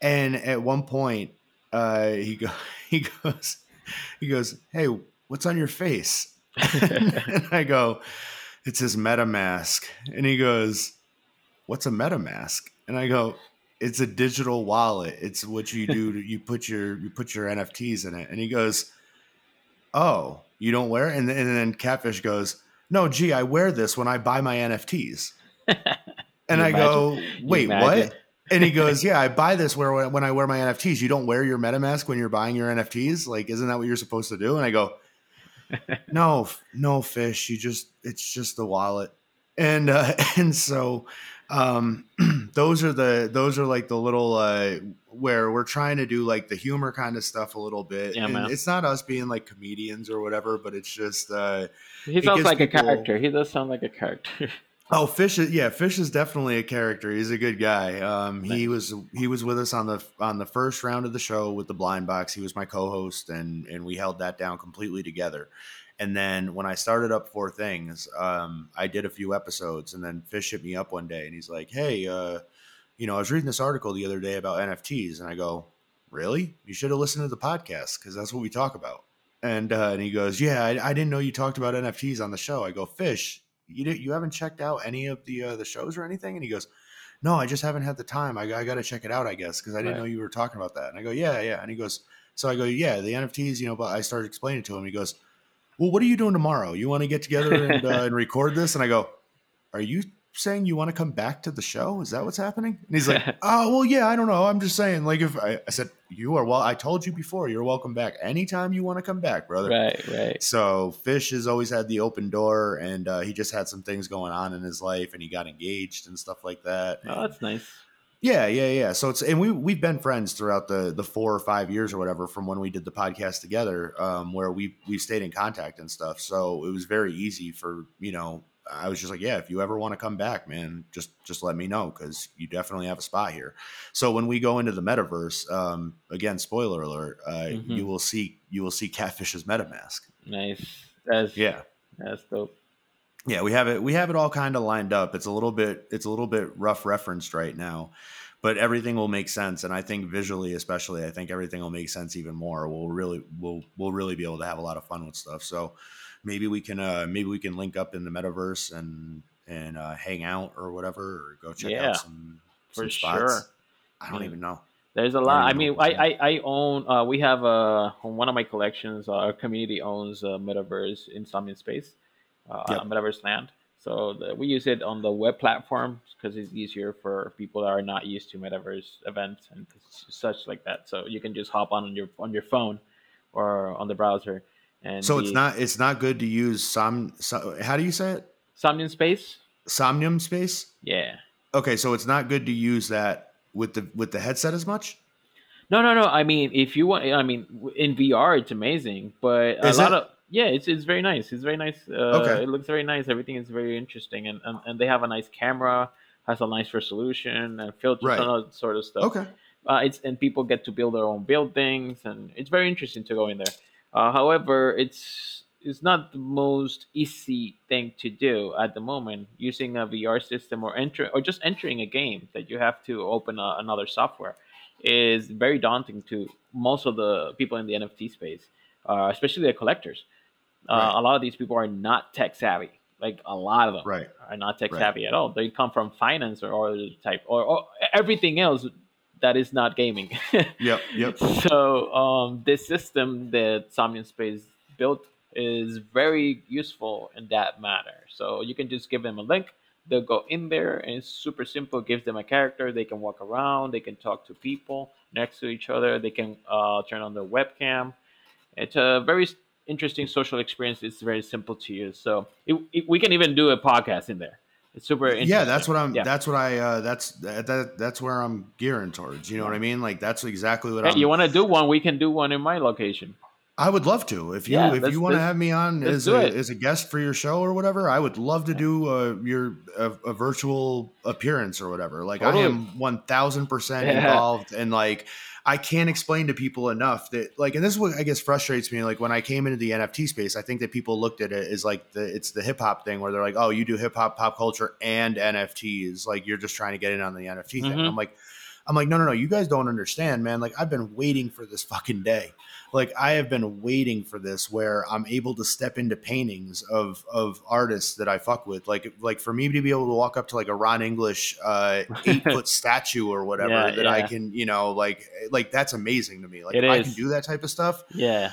and at one point uh, he go he goes [laughs] he goes, hey, what's on your face? and [laughs] [laughs] I go, it's his MetaMask, and he goes, what's a MetaMask? And I go, it's a digital wallet. It's what you do. To, you put your you put your NFTs in it, and he goes, oh, you don't wear it? And, and then Catfish goes no, gee, I wear this when I buy my NFTs. And I go, wait, what? And he goes, yeah, I buy this where when I wear my NFTs. You don't wear your MetaMask when you're buying your NFTs. Like, isn't that what you're supposed to do? And I go, [laughs] no, no fish. You just, it's just the wallet. And, uh, [laughs] and so, um, [clears throat] those are the, those are like the little, uh, where we're trying to do like the humor kind of stuff a little bit. Yeah, man. It's not us being like comedians or whatever, but it's just, uh, he sounds like people... a character. He does sound like a character. [laughs] oh, Fish is yeah, Fish is definitely a character. He's a good guy. Um, he was he was with us on the on the first round of the show with the blind box. He was my co-host, and and we held that down completely together. And then when I started up Four Things, um, I did a few episodes, and then Fish hit me up one day, and he's like, "Hey, uh, you know, I was reading this article the other day about NFTs," and I go, "Really? You should have listened to the podcast because that's what we talk about." And uh, and he goes, yeah, I, I, didn't know you talked about NFTs on the show. I go, Fish, you you haven't checked out any of the uh, the shows or anything? And he goes, No, I just haven't had the time. I, I got to check it out, I guess, because I didn't right. know you were talking about that. And I go, Yeah, yeah. And he goes, So I go, Yeah, the NFTs, you know. But I started explaining to him. He goes, Well, what are you doing tomorrow? You want to get together and, [laughs] uh, and record this? And I go, Are you saying you want to come back to the show? Is that what's happening? And he's like, [laughs] Oh, well, yeah, I don't know. I'm just saying, like, if I, I, said, You are well, I told you before, you're welcome back anytime you want to come back, brother. Right, right. So Fish has always had the open door, and uh, he just had some things going on in his life, and he got engaged and stuff like that. Oh, that's nice. Yeah, yeah, yeah. So it's and we we've been friends throughout the the four or five years or whatever from when we did the podcast together, um, where we we stayed in contact and stuff. So it was very easy for you know I was just like, yeah, if you ever want to come back, man, just just let me know because you definitely have a spot here. So when we go into the metaverse, um, again, spoiler alert, uh, mm-hmm. you will see you will see Catfish's MetaMask. Nice. That's yeah. That's dope. Yeah, we have it. We have it all kind of lined up. It's a little bit. It's a little bit rough referenced right now, but everything will make sense. And I think visually, especially, I think everything will make sense even more. We'll really, we'll, we'll really be able to have a lot of fun with stuff. So maybe we can uh, maybe we can link up in the metaverse and and uh, hang out or whatever, or go check yeah, out some, some for spots. Sure. I don't even know. There's a lot. I, I mean, I, I, I own. Uh, we have a one of my collections. Our community owns a metaverse in Somnium Space, uh, yep. Metaverse Land. So the, we use it on the web platform because it's easier for people that are not used to metaverse events and such like that. So you can just hop on, on your on your phone or on the browser and so it's not it's not good to use som, som how do you say it? Somnium space. Somnium space. Yeah. Okay, so it's not good to use that with the with the headset as much. No, no, no. I mean, if you want, I mean, in VR, it's amazing, but a lot of yeah, it's it's very nice. It's very nice. Uh, okay. It looks very nice. Everything is very interesting, and, and and they have a nice camera, has a nice resolution, and filters right. and all that sort of stuff. Okay. Uh, it's and people get to build their own buildings, and it's very interesting to go in there. Uh, however, it's it's not the most easy thing to do at the moment using a VR system or enter or just entering a game that you have to open a, another software is very daunting to most of the people in the NFT space, uh, especially the collectors. Uh, right. A lot of these people are not tech savvy. Like a lot of them right. are not tech right. savvy at all. They come from finance or, or type or, or everything else that is not gaming. [laughs] yep, yep. So um, this system that Somnium Space built is very useful in that matter. So you can just give them a link. They'll go in there, and it's super simple. It gives them a character. They can walk around. They can talk to people next to each other. They can uh, turn on their webcam. It's a very interesting social experience. It's very simple to use. So it, it, we can even do a podcast in there. It's super. Yeah, that's what I'm. Yeah. That's what I. Uh, that's that, That's where I'm gearing towards. You know what I mean? Like that's exactly what. Hey, I'm, you want to do one? We can do one in my location. I would love to. If you yeah, if you want to have me on as a, as a guest for your show or whatever, I would love to do uh, your a, a, virtual appearance or whatever. Like totally. I am one thousand percent [laughs] involved and like I can't explain to people enough that like, and this is what I guess frustrates me. Like when I came into the NFT space, I think that people looked at it as like the it's the hip hop thing where they're like, oh, you do hip hop, pop culture, and NFTs. Like you're just trying to get in on the NFT mm-hmm. thing. I'm like, I'm like, no, no, no, you guys don't understand, man. Like I've been waiting for this fucking day like I have been waiting for this where I'm able to step into paintings of of artists that I fuck with. Like like for me to be able to walk up to like a Ron English uh, eight [laughs] foot statue or whatever yeah, that yeah. I can, you know, like like that's amazing to me. Like it if is. I can do that type of stuff. Yeah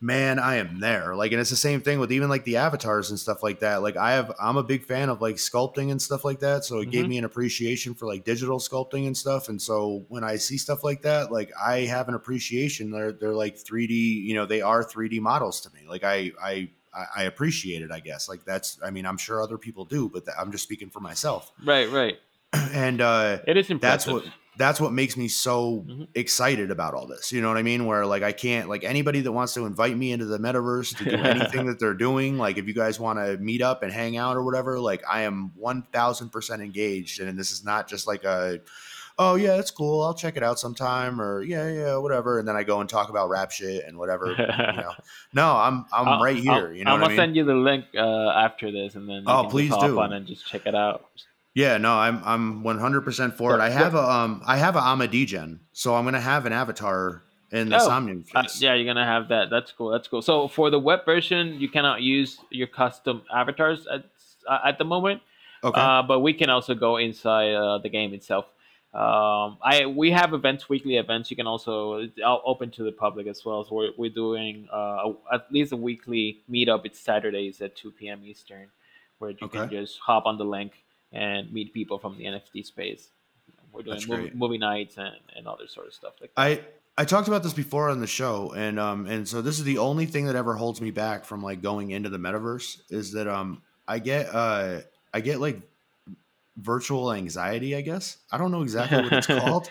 man, I am there. Like, and it's the same thing with even like the avatars and stuff like that. Like, I have, I'm a big fan of like sculpting and stuff like that. So it mm-hmm. gave me an appreciation for like digital sculpting and stuff. And so when I see stuff like that, like I have an appreciation. They're they're like 3D. You know, they are 3D models to me. Like I I. I appreciate it, I guess. Like that's, I mean, I'm sure other people do, but I'm just speaking for myself. Right, right. [clears throat] And uh, it is impressive. That's what that's what makes me so mm-hmm. excited about all this. You know what I mean? Where like I can't like anybody that wants to invite me into the metaverse to do [laughs] anything that they're doing. Like if you guys want to meet up and hang out or whatever, like I am one thousand percent engaged. And this is not just like a oh yeah, it's cool. I'll check it out sometime or yeah, yeah, whatever. And then I go and talk about rap shit and whatever. you [laughs] know. No, I'm I'm I'll, right here. I'll, you know, I'm gonna I mean? send you the link uh, after this, and then oh please do on and just check it out. Yeah, no, I'm I'm 100% for it. I have a um I have a Amadegen, so I'm gonna have an avatar in the oh, Somnium uh, yeah, you're gonna have that. That's cool. That's cool. So for the web version, you cannot use your custom avatars at uh, at the moment. Okay. Uh, but we can also go inside uh, the game itself. Um, I we have events, weekly events. You can also open to the public as well. So we're, we're doing uh, at least a weekly meetup. It's Saturdays at 2 p.m. Eastern, where you okay. can just hop on the link and meet people from the NFT space. We're doing movie, movie, nights and, and other sort of stuff like that. I I talked about this before on the show, and um and so this is the only thing that ever holds me back from like going into the metaverse is that um I get uh I get like virtual anxiety. I guess I don't know exactly what it's [laughs] called,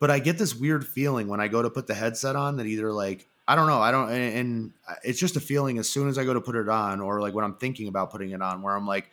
but I get this weird feeling when I go to put the headset on that either like I don't know. I don't, and, and, it's just a feeling as soon as I go to put it on, or like when I'm thinking about putting it on, where I'm like,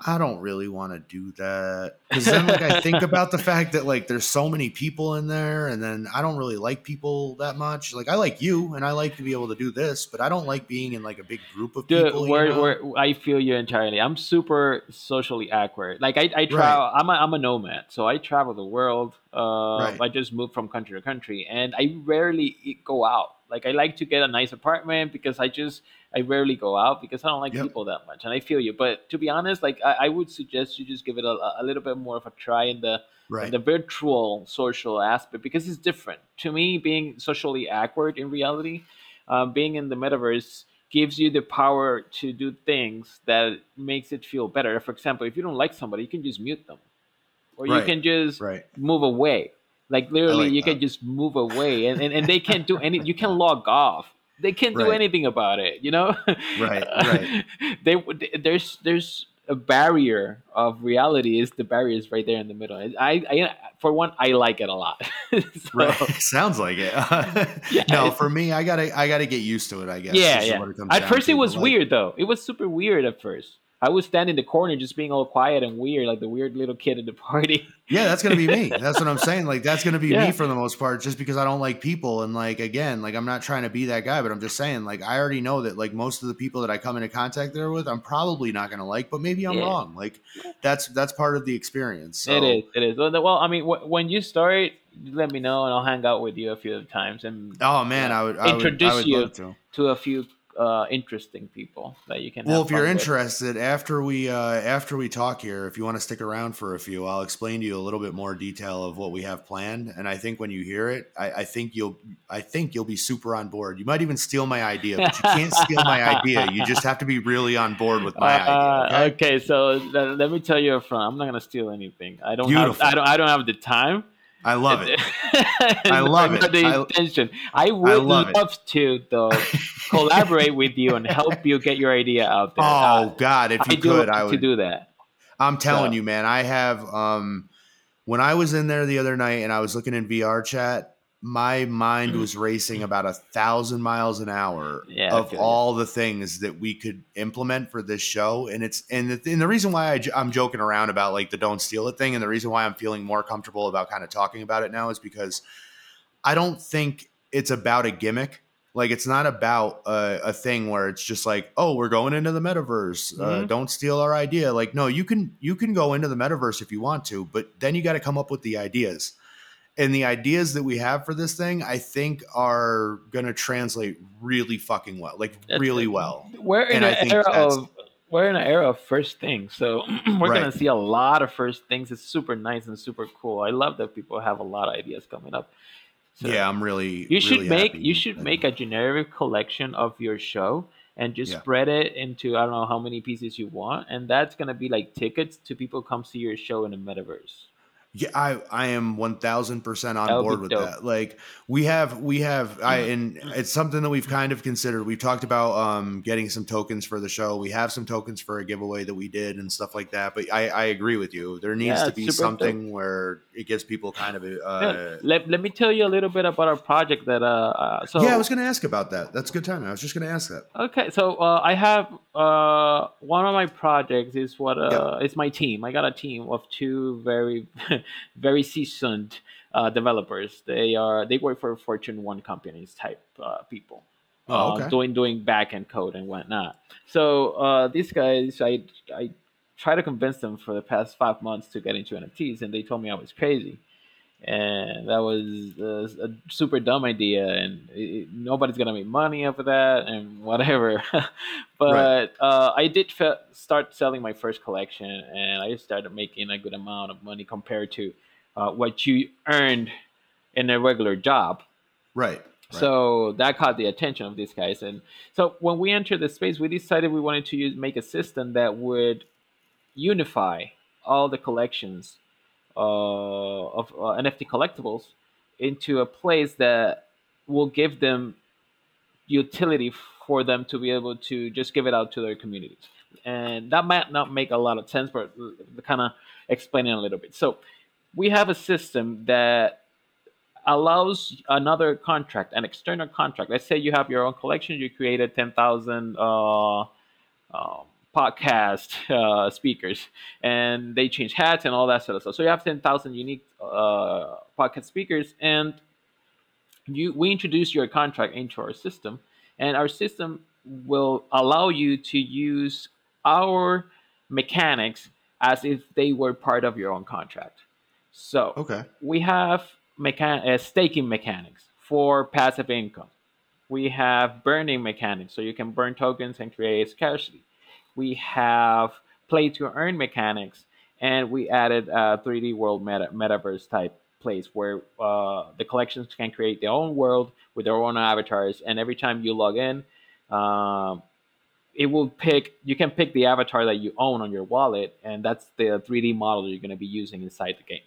I don't really want to do that because then like I think [laughs] about the fact that like there's so many people in there, and then I don't really like people that much. Like I like you, and I like to be able to do this, but I don't like being in like a big group of Dude, people. Where, you know? where I feel you entirely. I'm super socially awkward. Like I, I travel. Right. I'm a, I'm a nomad, so I travel the world. Uh, right. I just move from country to country, and I rarely go out. Like I like to get a nice apartment because I just I rarely go out because I don't like yep. people that much, and I feel you. But to be honest, like I, I would suggest you just give it a, a, little bit more of a try in the right. in the virtual social aspect because it's different. To me, being socially awkward in reality, um, being in the metaverse gives you the power to do things that makes it feel better. For example, if you don't like somebody, you can just mute them, or right. you can just right. move away. Like literally, like you that. can just move away, and, and, and they can't do any. You can log off they can't right. do anything about it you know? Right [laughs] uh, right. [laughs] they there's there's a barrier of reality is the barrier is right there in the middle. I, I for one i like it a lot. [laughs] So, right sounds like it. Yeah, no for me i gotta i gotta get used to it i guess yeah yeah. at first it was like, weird though. It was super weird at first I would stand in the corner just being all quiet and weird, like the weird little kid at the party. Yeah, that's gonna be me. [laughs] That's what I'm saying. Like that's gonna be yeah. me for the most part, just because I don't like people. And like again, like I'm not trying to be that guy, but I'm just saying, like I already know that like most of the people that I come into contact there with, I'm probably not gonna like, but maybe I'm yeah. wrong. Like that's that's part of the experience. So. It is. It is. Well, I mean, when you start, let me know, and I'll hang out with you a few times and. Oh man, I would I introduce would, I would you to. to a few uh, interesting people that you can. Well, if you're interested, after we uh, after we talk here, if you want to stick around for a few, I'll explain to you a little bit more detail of what we have planned. And I think when you hear it, I, I think you'll I think you'll be super on board. You might even steal my idea, but you can't steal my idea. You just have to be really on board with my uh, idea. Okay? okay, so let me tell you up front, I'm not gonna steal anything. I don't. Have, I don't. I don't have the time. I love it. [laughs] I love it. The I, intention. I would I love, love to though collaborate with you and help you get your idea out there. Oh uh, God, if you I could, I would to do that. I'm telling so. you, man. I have um, when I was in there the other night and I was looking in VR chat, my mind mm. was racing about a thousand miles an hour yeah, of all the things that we could implement for this show. And it's and the, and the reason why I, I'm joking around about like the don't steal it thing, and the reason why I'm feeling more comfortable about kind of talking about it now is because I don't think it's about a gimmick. Like it's not about a, a thing where it's just like, oh, we're going into the metaverse. Uh, mm-hmm. Uh, don't steal our idea. Like, no, you can you can go into the metaverse if you want to, but then you got to come up with the ideas. And the ideas that we have for this thing, I think, are going to translate really fucking well, like that's really well. We're in and an era of we're in an era of first things, so [clears throat] we're right. gonna see a lot of first things. It's super nice and super cool. I love that people have a lot of ideas coming up. So yeah, I'm really. You should really make you should make a generic collection of your show and just yeah. spread it into I don't know how many pieces you want, and that's gonna be like tickets to people come see your show in the metaverse. Yeah, I I am one thousand percent on board with dope. that. Like we have we have I and it's something that we've kind of considered. We've talked about um getting some tokens for the show. We have some tokens for a giveaway that we did and stuff like that. But I I agree with you. There needs yeah, to be something dope. where it gives people kind of. Uh, yeah. let, let me tell you a little bit about our project that uh, uh so yeah I was going to ask about that. That's a good time. I was just going to ask that. Okay, so uh, I have uh one of my projects is what uh yep. it's my team. I got a team of two very [laughs] very seasoned uh, developers. They are they work for Fortune one companies type uh, people. Oh, uh, okay. doing doing back end code and whatnot. So uh, these guys, I I try to convince them for the past five months to get into NFTs, and they told me I was crazy, and that was a, a super dumb idea, and it, nobody's gonna make money off of that, and [laughs] whatever. [laughs] but right. uh, I did fe- start selling my first collection, and I started making a good amount of money compared to uh, what you earned in a regular job. Right. Right. So that caught the attention of these guys, and so when we entered the space, we decided we wanted to use make a system that would unify all the collections of uh, NFT collectibles into a place that will give them utility for them to be able to just give it out to their communities. And that might not make a lot of sense, but kind of explaining a little bit. So we have a system that allows another contract, an external contract. Let's say you have your own collection, you created 10,000 uh, uh, podcast uh, speakers, and they change hats and all that sort of stuff. So you have 10,000 unique uh, podcast speakers, and you we introduce your contract into our system, and our system will allow you to use our mechanics as if they were part of your own contract. So okay, we have mechan- uh, staking mechanics for passive income. We have burning mechanics, so you can burn tokens and create scarcity. We have play to earn mechanics, and we added a 3D world meta- metaverse type place where uh, the collections can create their own world with their own avatars, and every time you log in, um, it will pick. You can pick the avatar that you own on your wallet, and that's the 3D model you're going to be using inside the game.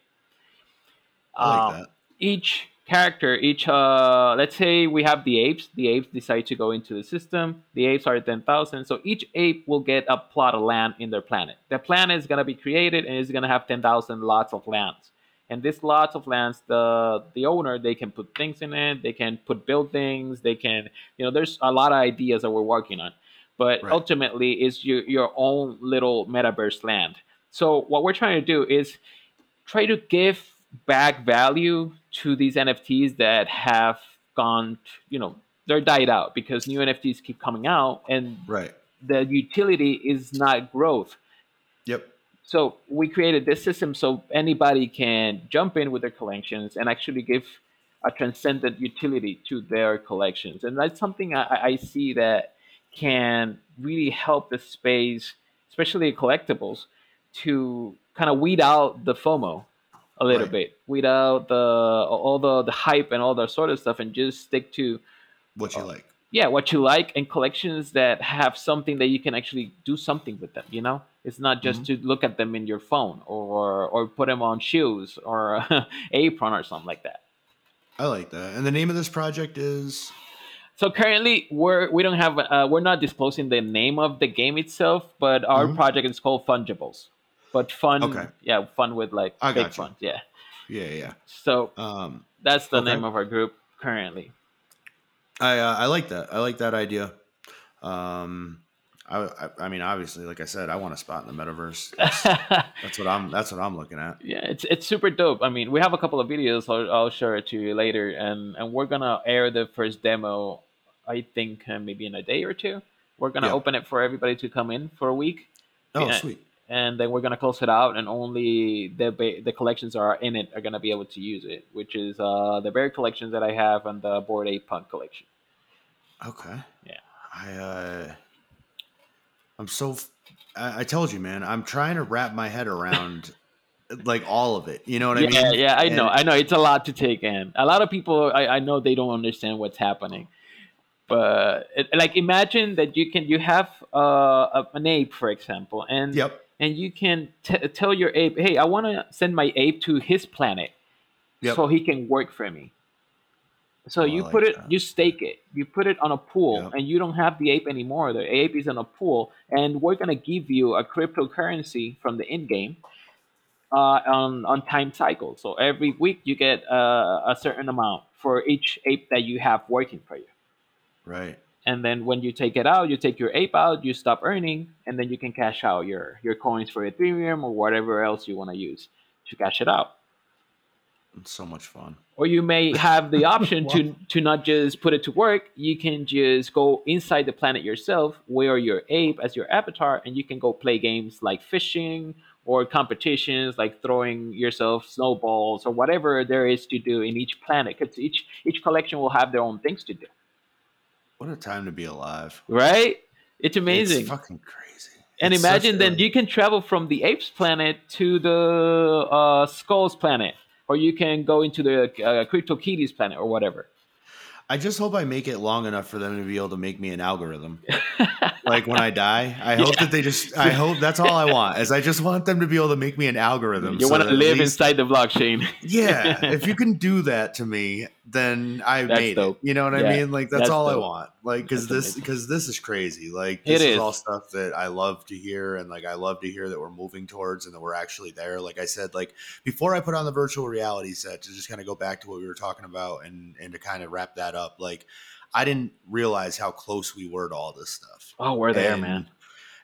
Like um, each character, each uh, let's say we have the apes. The apes decide to go into the system. The apes are ten thousand, so each ape will get a plot of land in their planet. The planet is gonna be created and it's gonna have ten thousand lots of lands. And this lots of lands, the the owner they can put things in it. They can put buildings. They can, you know, there's a lot of ideas that we're working on. But right. ultimately, it's your your own little metaverse land. So what we're trying to do is try to give back value to these NFTs that have gone, you know, they're died out because new NFTs keep coming out and right. the utility is not growth. Yep. So we created this system so anybody can jump in with their collections and actually give a transcendent utility to their collections. And that's something I, I see that can really help the space, especially collectibles, to kind of weed out the FOMO a little right. bit without the all the the hype and all that sort of stuff and just stick to what you uh, like yeah what you like and collections that have something that you can actually do something with them you know it's not just mm-hmm. to look at them in your phone or or put them on shoes or [laughs] apron or something like that i like that and the name of this project is so currently we're we don't have uh, we're not disclosing the name of the game itself but our mm-hmm. project is called fungibles but fun. Okay. Yeah, fun with like I big fun. Yeah. Yeah, yeah. So um, that's the okay. name of our group currently. I uh, I like that. I like that idea. Um, I, I, I mean, obviously, like I said, I want a spot in the metaverse. That's, [laughs] that's, what I'm. That's what I'm looking at. Yeah, it's it's super dope. I mean, we have a couple of videos. I'll, I'll share it to you later, and and we're gonna air the first demo. I think uh, maybe in a day or two. We're gonna yeah. open it for everybody to come in for a week. Oh, yeah. sweet. And then we're gonna close it out, and only the the collections are in it are gonna be able to use it, which is uh, the bear collections that I have and the Bored Ape Punk collection. Okay. Yeah. I uh I'm so. I, I told you, man. I'm trying to wrap my head around [laughs] like all of it. You know what yeah, I mean? Yeah, I and, know. I know. It's a lot to take in. A lot of people, I, I know they don't understand what's happening. But it, like, imagine that you can you have uh, an ape, for example, and yep. And you can t- tell your ape, hey, I want to send my ape to his planet, yep. so he can work for me. So oh, you like put it, that. you stake it, you put it on a pool, yep. and you don't have the ape anymore. The ape is on a pool, and we're gonna give you a cryptocurrency from the in game uh, on on time cycle. So every week you get uh, a certain amount for each ape that you have working for you. Right. And then when you take it out, you take your ape out, you stop earning, and then you can cash out your your coins for Ethereum or whatever else you want to use to cash it out. It's so much fun. Or you may [laughs] have the option to to not just put it to work. You can just go inside the planet yourself, wear your ape as your avatar, and you can go play games like fishing or competitions like throwing yourself snowballs or whatever there is to do in each planet. Because each each collection will have their own things to do. What a time to be alive! Right? It's amazing. It's fucking crazy. And it's imagine then a... you can travel from the apes planet to the uh, skulls planet or you can go into the uh, CryptoKitties planet or whatever. I just hope I make it long enough for them to be able to make me an algorithm. [laughs] like when I die, I [laughs] yeah. hope that they just. I hope that's all I want. Is I just want them to be able to make me an algorithm. You so want to live least, inside the blockchain. [laughs] yeah, [laughs] if you can do that to me, then I that's made dope. it. You know what yeah. I mean? Like that's, that's all dope. I want. Like because this because this is crazy. Like this is. is all stuff that I love to hear, and like I love to hear that we're moving towards and that we're actually there. Like I said, like before I put on the virtual reality set to just kind of go back to what we were talking about and and to kind of wrap that up, like. I didn't realize how close we were to all this stuff. Oh, we're there, and, man.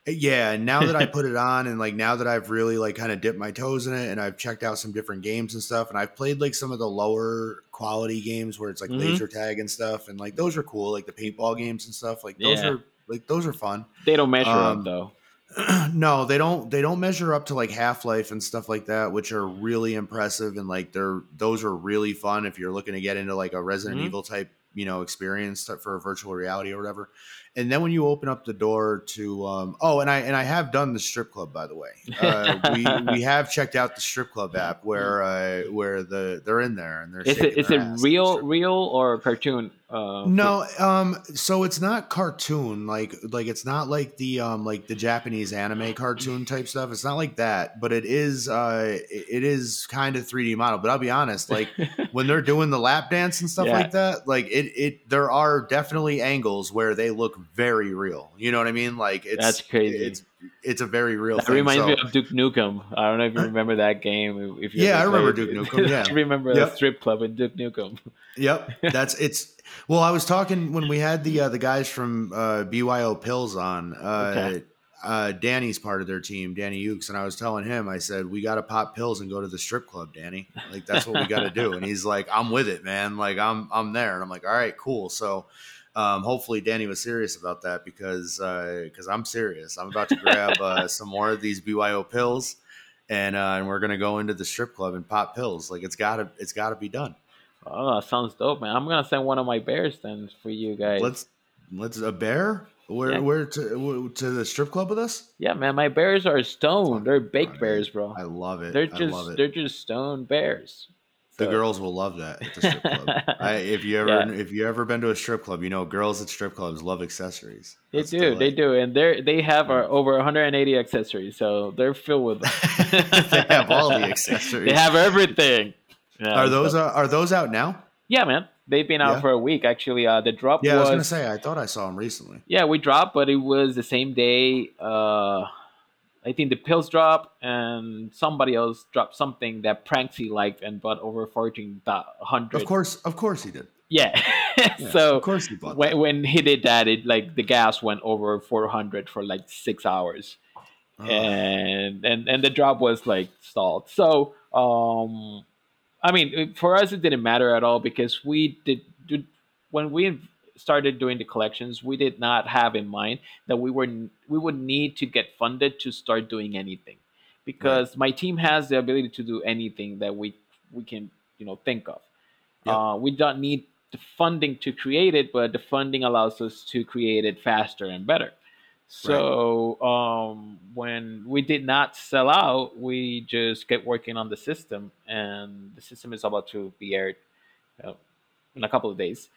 Yeah, and now that I put it [laughs] on and like now that I've really like kind of dipped my toes in it and I've checked out some different games and stuff and I've played like some of the lower quality games where it's like mm-hmm. laser tag and stuff and like those are cool like the paintball games and stuff like those yeah. are like those are fun. They don't measure um, up though. [clears throat] no, they don't they don't measure up to like Half-Life and stuff like that, which are really impressive and like they're those are really fun if you're looking to get into like a Resident mm-hmm. Evil type you know experience uh, for virtual reality or whatever and then when you open up the door to um, oh and i and i have done the strip club by the way. Uh, [laughs] we we have checked out the strip club app where uh, where the they're in there and they're is it is it real real or cartoon uh, no um so it's not cartoon like like it's not like the um like the japanese anime cartoon [laughs] type stuff. It's not like that but it is uh it is kind of 3d model. But i'll be honest like [laughs] when they're doing the lap dance and stuff yeah. like that like it it there are definitely angles where they look very real. You know what I mean? Like it's that's crazy. It's it's a very real. That thing, reminds so. me of Duke Nukem. I don't know if you [laughs] remember that game. If you yeah, I remember Duke Nukem. Yeah, [laughs] I remember yep. a strip club in Duke Nukem. Yep, [laughs] that's it's. Well, I was talking when we had the uh, the guys from uh, BYO Pills on. Uh, okay. Uh, Danny's part of their team, Danny Ukes, and I was telling him, I said, "We got to pop pills and go to the strip club, Danny. Like that's what we got to do." And he's like, "I'm with it, man. Like I'm I'm there." And I'm like, "All right, cool." So um, hopefully, Danny was serious about that because because uh, I'm serious. I'm about to grab uh, [laughs] some more of these BYO pills, and uh, and we're gonna go into the strip club and pop pills. Like it's gotta it's gotta be done. Oh, sounds dope, man. I'm gonna send one of my bears then for you guys. Let's let's a bear. Where yeah. where to to the strip club with us? Yeah, man. My bears are stoned. They're baked bears, bro. I love it. They're just they're just stone bears. The girls will love that at the strip club. [laughs] I, if you ever yeah. if you ever been to a strip club, you know girls at strip clubs love accessories. That's they do, they do, and they they have uh, over 180 accessories, so they're filled with. [laughs] they have all the accessories. [laughs] they have everything. Yeah, are those uh, are those out now? Yeah, man. They've been out yeah. for a week actually. Uh, the drop. Yeah, was, I was gonna say I thought I saw them recently. Yeah, we dropped, but it was the same day. Uh, I think the pills drop and somebody else dropped something that Pranksy liked and bought over fourteen hundred. Of course, of course he did. Yeah. [laughs] yeah so of course he bought when, when he did that, it like the gas went over 400 for like six hours, oh. and and and the drop was like stalled. So um, I mean, for us it didn't matter at all because we did, did when we started doing the collections, we did not have in mind that we were we would need to get funded to start doing anything, because right. my team has the ability to do anything that we we can you know think of. Yep. Uh, we don't need the funding to create it, but the funding allows us to create it faster and better. So right. um, when we did not sell out, we just kept working on the system, and the system is about to be aired uh, in a couple of days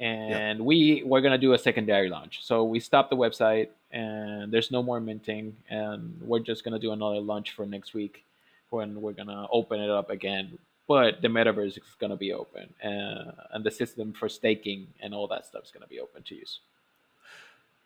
and yep. we we're gonna do a secondary launch. So we stopped the website, and there's no more minting, and we're just gonna do another launch for next week, when we're gonna open it up again. But the metaverse is gonna be open, uh, and the system for staking and all that stuff is gonna be open to use.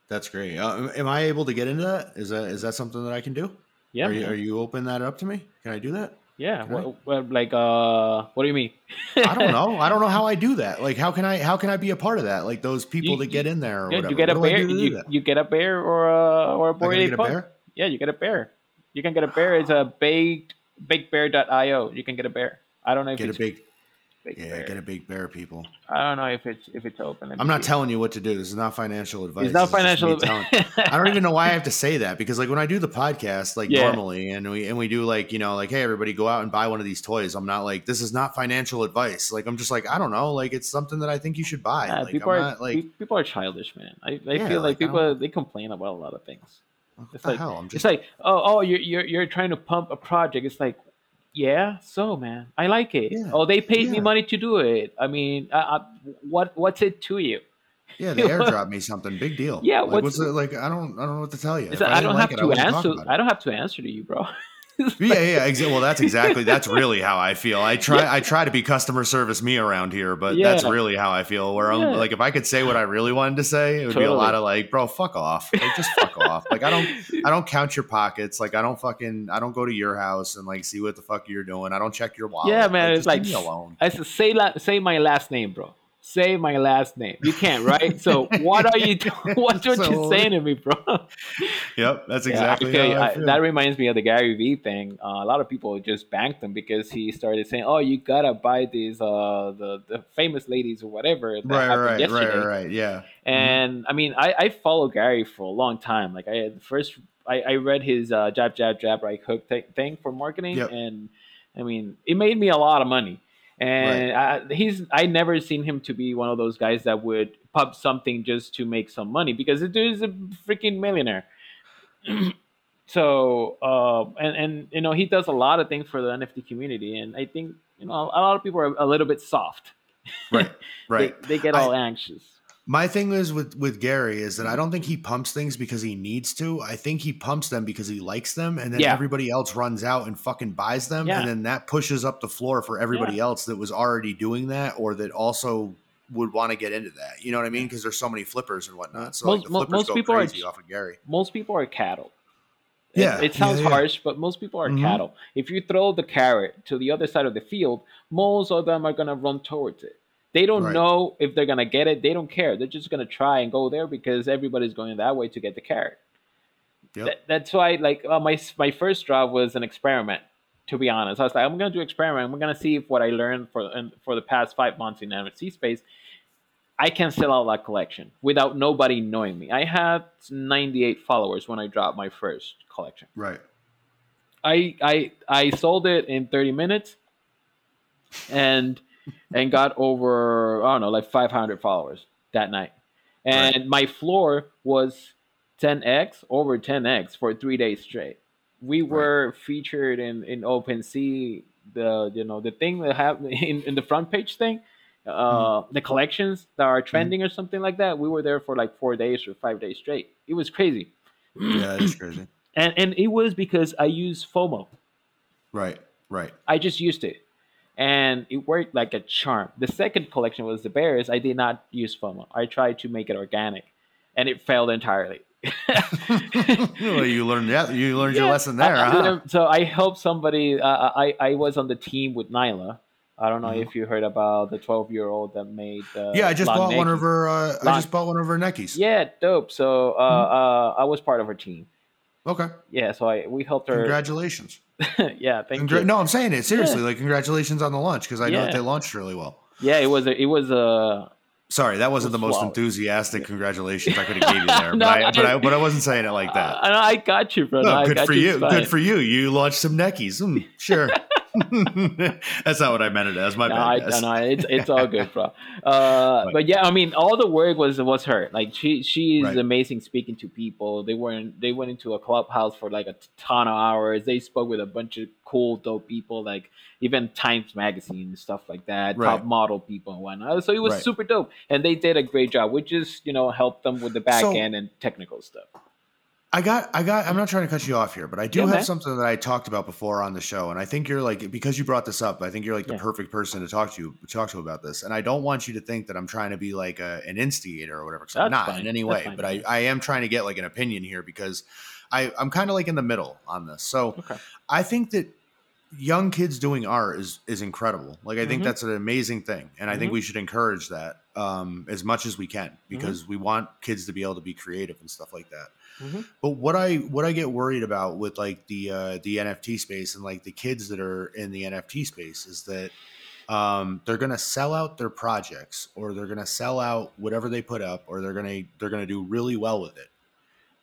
That's great. Uh, am I able to get into that? Is that is that something that I can do? Yeah. Are you, are you open that up to me? Can I do that? Yeah. What, what, like, uh, what do you mean? I don't know. I don't know how [laughs] I do that. Like, how can I, how can I be a part of that? Like those people you, that get in there or yeah, You get a bear. You, you, get a bear or a, or a a bear? Yeah, you get a bear. You can get a bear. It's a baked, bakebear.io. You can get a bear. I don't know if get a big Big yeah, bear. get a big bear, people. I don't know if it's if it's open. I'm not telling you what to do. This is not financial advice. It's not financial advice. [laughs] I don't even know why I have to say that because like when I do the podcast, like yeah. normally, and we and we do like you know like hey everybody go out and buy one of these toys. I'm not like this is not financial advice. Like I'm just like I don't know. Like it's something that I think you should buy. Yeah, like, people I'm are not, like people are childish, man. I, I yeah, feel like, like people they complain about a lot of things. What it's like just... it's like oh oh you're, you're you're trying to pump a project. It's like yeah, so man, I like it. Yeah. Oh, they paid yeah. me money to do it. I mean, I, I, what what's it to you? Yeah, they [laughs] airdropped me something. Big deal. Yeah, like, what's, what's it like? I don't I don't know what to tell you. I, I, don't have like to it, answer. I, I don't have to answer to you, bro. [laughs] [laughs] yeah, yeah, exactly. Well, that's exactly that's really how I feel. I try yeah. I try to be customer service me around here, but yeah. that's really how I feel. Where I'm like, if I could say what I really wanted to say, it would totally. be a lot of like, bro, fuck off, like, just fuck off. Like I don't I don't count your pockets. Like I don't fucking I don't go to your house and like see what the fuck you're doing. I don't check your wallet. Yeah, man, like, it's like alone. I say la- say my last name, bro say my last name. You can't, right? So what are you? [laughs] [laughs] What are so, you saying to me, bro? Yep, that's exactly. Yeah, I, that reminds me of the Gary Vee thing. Uh, a lot of people just banked him because he started saying, "Oh, you gotta buy these uh, the the famous ladies or whatever." right, right, yesterday. right, right, yeah. And mm-hmm. I mean, I I follow Gary for a long time. Like I had first. I, I read his uh, jab jab jab right hook t- thing for marketing, yep. and I mean, it made me a lot of money and right. I, he's I never seen him to be one of those guys that would pub something just to make some money because the dude is a freaking millionaire. [clears throat] so uh, and and you know he does a lot of things for the NFT community, and I think you know a lot of people are a little bit soft. Right, [laughs] right. they, they, get all I, anxious. My thing is with with Gary is that I don't think he pumps things because he needs to. I think he pumps them because he likes them, and then yeah. everybody else runs out and fucking buys them, yeah. and then that pushes up the floor for everybody yeah. else that was already doing that or that also would want to get into that. You know what I mean? Because there's so many flippers and whatnot. So most, like most people are off of Gary. Most people are cattle. Yeah, it, it sounds harsh, but most people are mm-hmm. cattle. If you throw the carrot to the other side of the field, most of them are gonna run towards it. They don't right. know if they're gonna get it. They don't care. They're just gonna try and go there because everybody's going that way to get the carrot. Yep. Th- that's why, like, uh, my my first job was an experiment. To be honest, I was like, I'm gonna do an experiment. We're gonna see if what I learned for for the past five months in NFT space, I can sell out that collection without nobody knowing me. I had 98 followers when I dropped my first collection. Right. I I I sold it in 30 minutes, and and got over I don't know like 500 followers that night, and right. my floor was 10x over 10x for three days straight. We were right. featured in in OpenSea, the you know the thing that happened [laughs] in, in the front page thing, uh, mm-hmm. the collections that are trending mm-hmm. or something like that. We were there for like four days or five days straight. It was crazy. Yeah, it's crazy. [clears throat] and and it was because I used FOMO. Right, right. I just used it and it worked like a charm. The second collection was the bears. I did not use FOMO. I tried to make it organic, and it failed entirely. [laughs] well, you learned that. You learned yeah, your lesson there. I, huh? so I helped somebody. Uh, I I was on the team with Nyla, I don't know mm-hmm. if you heard about the 12 year old that made. Uh, yeah, I just bought one of her. Uh, I just bought one of her neckies. Yeah, dope. So uh, mm-hmm. uh, I was part of her team. Okay. Yeah, so I we helped her. Congratulations. [laughs] yeah, thank Congra- you. No, I'm saying it seriously. Yeah. Like, congratulations on the launch because I yeah. know that they launched really well. Yeah, it was. A, it was a. Sorry, that wasn't was the most enthusiastic yeah. congratulations I could have gave you [laughs] there, no, but, I, but, I, but I wasn't saying it like that. Uh, I got you, bro. No, good for you. Good for you. You launched some neckies. Mm, sure. [laughs] [laughs] That's not what I meant it as. My no, bad. I, no, it's it's all good, bro. [laughs] Uh, but yeah, I mean, all the work was was her. Like she she's right. amazing speaking to people. They went they went into a clubhouse for like a ton of hours. They spoke with a bunch of cool, dope people, like even Times Magazine and stuff like that, right. top model people and whatnot. So it was right. super dope, and they did a great job. which just you know helped them with the back so, end and technical stuff. I got, I got. I'm not trying to cut you off here, but I do yeah, have man. something that I talked about before on the show, and I think you're like because you brought this up. I think you're like the yeah. perfect person to talk to you, talk to about this. And I don't want you to think that I'm trying to be like a, an instigator or whatever. I'm not fine. in any way, but I, I am trying to get like an opinion here because I, I'm kind of like in the middle on this. So okay. I think that young kids doing art is is incredible. Like I mm-hmm. think that's an amazing thing, and I mm-hmm. think we should encourage that um, as much as we can mm-hmm. because mm-hmm. we want kids to be able to be creative and stuff like that. Mm-hmm. But what I what I get worried about with like the uh, the NFT space and like the kids that are in the NFT space is that um, they're gonna sell out their projects or they're gonna sell out whatever they put up or they're gonna they're gonna do really well with it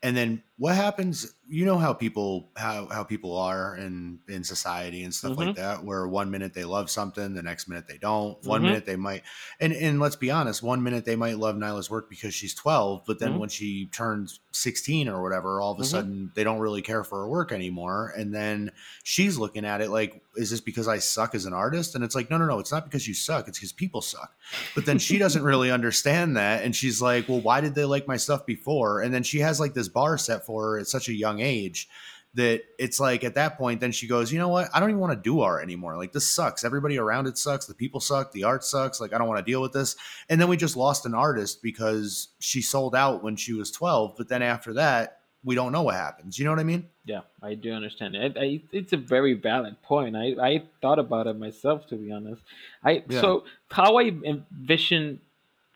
and then what happens you know how people how, how people are in in society and stuff mm-hmm. like that where one minute they love something the next minute they don't mm-hmm. one minute they might and and let's be honest one minute they might love nyla's work because she's 12 but then mm-hmm. when she turns 16 or whatever all of a mm-hmm. sudden they don't really care for her work anymore and then she's looking at it like is this because i suck as an artist and it's like no no no it's not because you suck it's because people suck but then she doesn't really understand that and she's like well why did they like my stuff before and then she has like this bar set for her at such a young age that it's like at that point then she goes you know what? I don't even want to do art anymore. Like this sucks. Everybody around it sucks. The people suck. The art sucks. Like i don't want to deal with this. And then we just lost an artist because she sold out when she was 12 but then after that we don't know what happens. You know what i mean? Yeah i do understand. It I, it's a very valid point. I i thought about it myself to be honest. I yeah. so how i envision